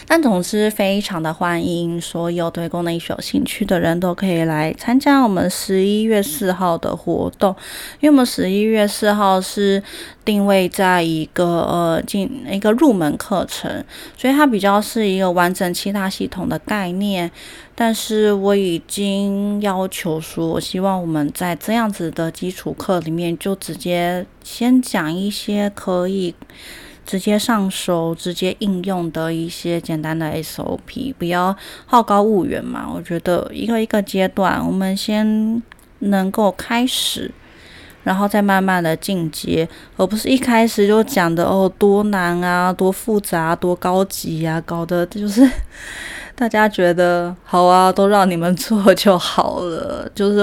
但总之，非常的欢迎所有对功能医学有兴趣的人都可以来参加我们十一月四号的活动。因为我们十一月四号是定位在一个呃进一个入门课程，所以它比较是一个完整七大系统的概念。但是我已经要求说，我希望我们在这样子的基础课里面，就直接先讲一些可以。直接上手、直接应用的一些简单的 SOP，不要好高骛远嘛。我觉得一个一个阶段，我们先能够开始，然后再慢慢的进阶，而不是一开始就讲的哦多难啊、多复杂、多高级啊，搞得就是 大家觉得好啊，都让你们做就好了，就是。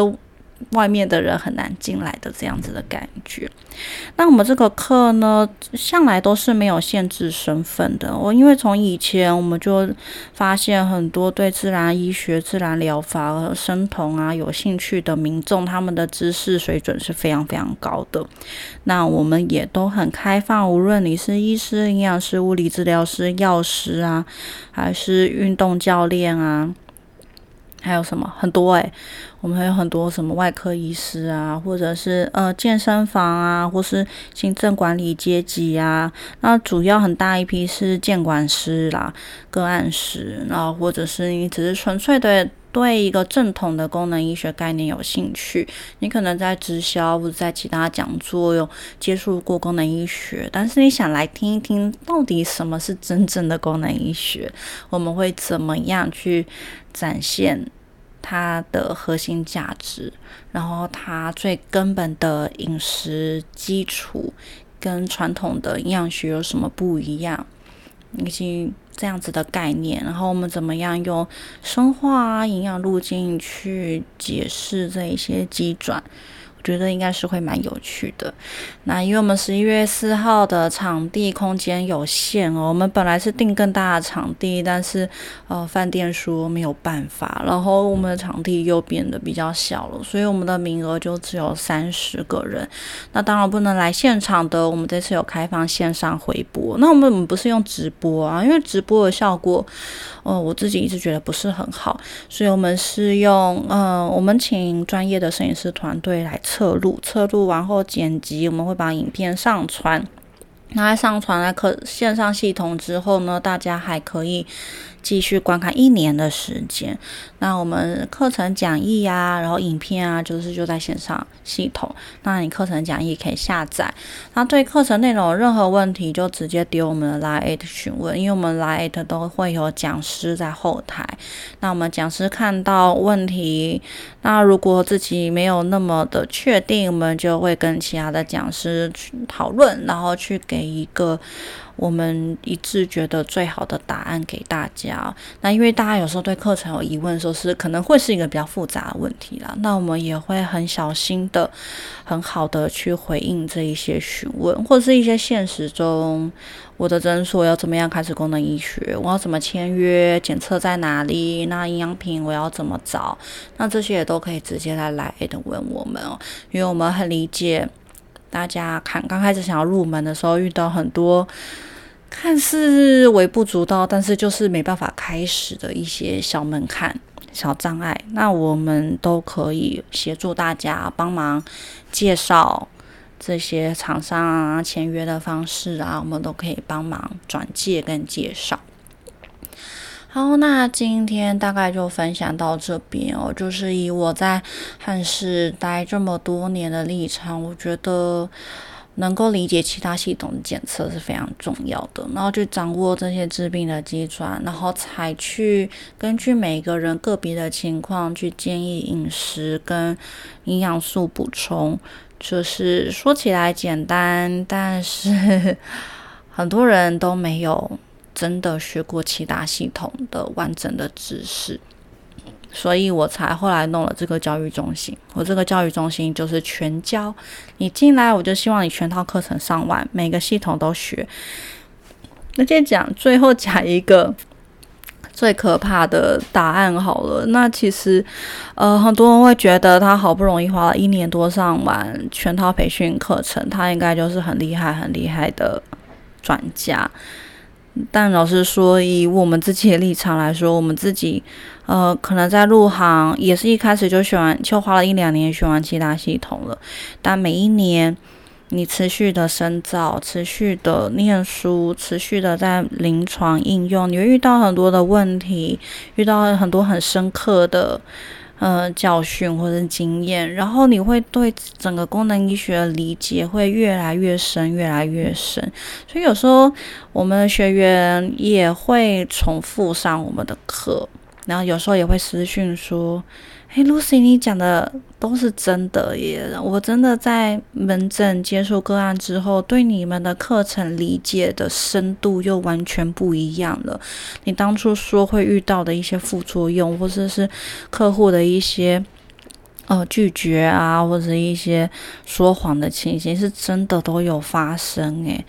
外面的人很难进来的这样子的感觉。那我们这个课呢，向来都是没有限制身份的。我因为从以前我们就发现很多对自然医学、自然疗法和、生酮啊有兴趣的民众，他们的知识水准是非常非常高的。那我们也都很开放，无论你是医师、营养师、物理治疗师、药师啊，还是运动教练啊。还有什么很多诶，我们还有很多什么外科医师啊，或者是呃健身房啊，或是行政管理阶级啊。那主要很大一批是监管师啦、个案师，然后或者是你只是纯粹的对一个正统的功能医学概念有兴趣，你可能在直销或者在其他讲座有接触过功能医学，但是你想来听一听到底什么是真正的功能医学，我们会怎么样去？展现它的核心价值，然后它最根本的饮食基础跟传统的营养学有什么不一样，以及这样子的概念，然后我们怎么样用生化啊营养路径去解释这一些机转。觉得应该是会蛮有趣的。那因为我们十一月四号的场地空间有限哦，我们本来是订更大的场地，但是呃饭店说没有办法，然后我们的场地又变得比较小了，所以我们的名额就只有三十个人。那当然不能来现场的，我们这次有开放线上回播。那我们我们不是用直播啊，因为直播的效果。哦，我自己一直觉得不是很好，所以我们是用，嗯，我们请专业的摄影师团队来录，测录完后剪辑，我们会把影片上传。那上传了课线上系统之后呢，大家还可以。继续观看一年的时间。那我们课程讲义啊，然后影片啊，就是就在线上系统。那你课程讲义可以下载。那对课程内容有任何问题，就直接丢我们的 Line 询问，因为我们 Line 都会有讲师在后台。那我们讲师看到问题，那如果自己没有那么的确定，我们就会跟其他的讲师去讨论，然后去给每一个。我们一致觉得最好的答案给大家。那因为大家有时候对课程有疑问，说是可能会是一个比较复杂的问题啦。那我们也会很小心的、很好的去回应这一些询问，或者是一些现实中我的诊所要怎么样开始功能医学，我要怎么签约，检测在哪里，那营养品我要怎么找，那这些也都可以直接来来的问我们哦，因为我们很理解大家看刚开始想要入门的时候遇到很多。看似微不足道，但是就是没办法开始的一些小门槛、小障碍，那我们都可以协助大家帮忙介绍这些厂商啊、签约的方式啊，我们都可以帮忙转介跟介绍。好，那今天大概就分享到这边哦，就是以我在汉室待这么多年的立场，我觉得。能够理解其他系统的检测是非常重要的，然后去掌握这些治病的基转，然后才去根据每个人个别的情况去建议饮食跟营养素补充。就是说起来简单，但是 很多人都没有真的学过其他系统的完整的知识。所以我才后来弄了这个教育中心。我这个教育中心就是全教，你进来我就希望你全套课程上完，每个系统都学。那先讲最后讲一个 最可怕的答案好了。那其实呃很多人会觉得他好不容易花了一年多上完全套培训课程，他应该就是很厉害很厉害的专家。但老实说，以我们自己的立场来说，我们自己，呃，可能在入行也是一开始就学完，就花了一两年学完其他系统了。但每一年你持续的深造、持续的念书、持续的在临床应用，你会遇到很多的问题，遇到很多很深刻的。呃，教训或者经验，然后你会对整个功能医学的理解会越来越深，越来越深。所以有时候我们的学员也会重复上我们的课，然后有时候也会私讯说。嘿，Lucy，你讲的都是真的耶！我真的在门诊接触个案之后，对你们的课程理解的深度又完全不一样了。你当初说会遇到的一些副作用，或者是客户的一些呃拒绝啊，或者一些说谎的情形，是真的都有发生诶。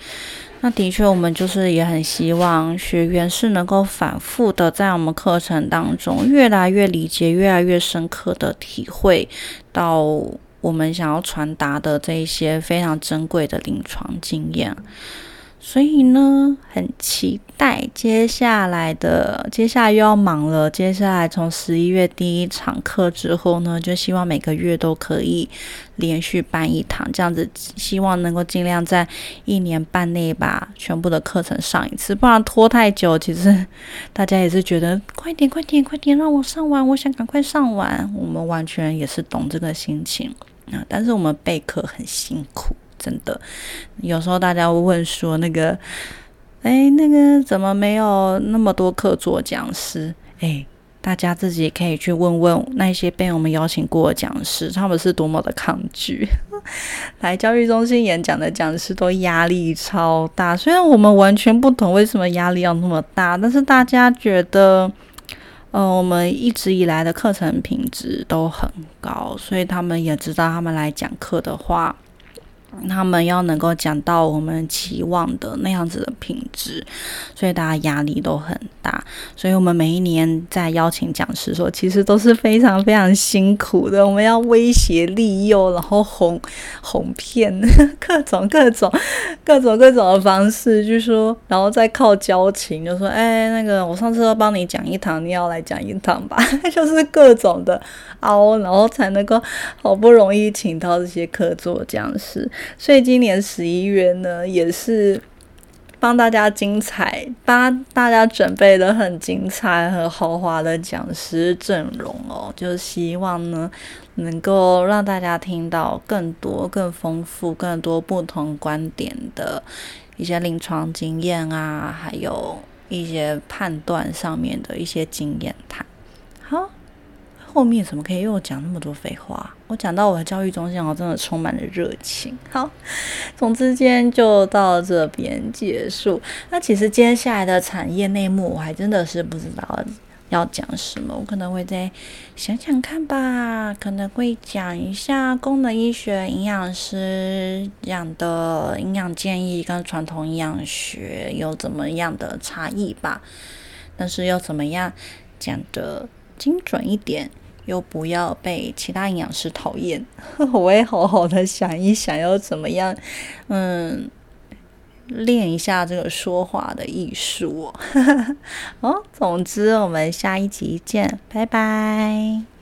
那的确，我们就是也很希望学员是能够反复的在我们课程当中越来越理解、越来越深刻的体会到我们想要传达的这一些非常珍贵的临床经验。所以呢，很期待接下来的，接下来又要忙了。接下来从十一月第一场课之后呢，就希望每个月都可以连续办一堂，这样子，希望能够尽量在一年半内把全部的课程上一次，不然拖太久，其实大家也是觉得快点、快点、快点让我上完，我想赶快上完。我们完全也是懂这个心情啊，但是我们备课很辛苦。真的，有时候大家会问说，那个，哎，那个怎么没有那么多课做讲师？哎，大家自己可以去问问那些被我们邀请过的讲师，他们是多么的抗拒 来教育中心演讲的讲师，都压力超大。虽然我们完全不懂为什么压力要那么大，但是大家觉得，呃，我们一直以来的课程品质都很高，所以他们也知道，他们来讲课的话。他们要能够讲到我们期望的那样子的品质，所以大家压力都很大。所以我们每一年在邀请讲师说，其实都是非常非常辛苦的。我们要威胁利诱，然后哄哄骗，各种各种各种各种的方式，就说，然后再靠交情，就说，哎，那个我上次都帮你讲一堂，你要来讲一堂吧，就是各种的凹，然后才能够好不容易请到这些客座讲师。所以今年十一月呢，也是帮大家精彩，帮大家准备的很精彩、很豪华的讲师阵容哦，就是希望呢，能够让大家听到更多、更丰富、更多不同观点的一些临床经验啊，还有一些判断上面的一些经验谈。好。后面怎么可以又讲那么多废话？我讲到我的教育中心，我真的充满了热情。好，总之今天就到这边结束。那其实接下来的产业内幕，我还真的是不知道要讲什么。我可能会再想想看吧，可能会讲一下功能医学营养师讲的营养建议跟传统营养学有怎么样的差异吧。但是要怎么样讲的精准一点？又不要被其他营养师讨厌，我也好好的想一想要怎么样，嗯，练一下这个说话的艺术。哦，总之我们下一集见，拜拜。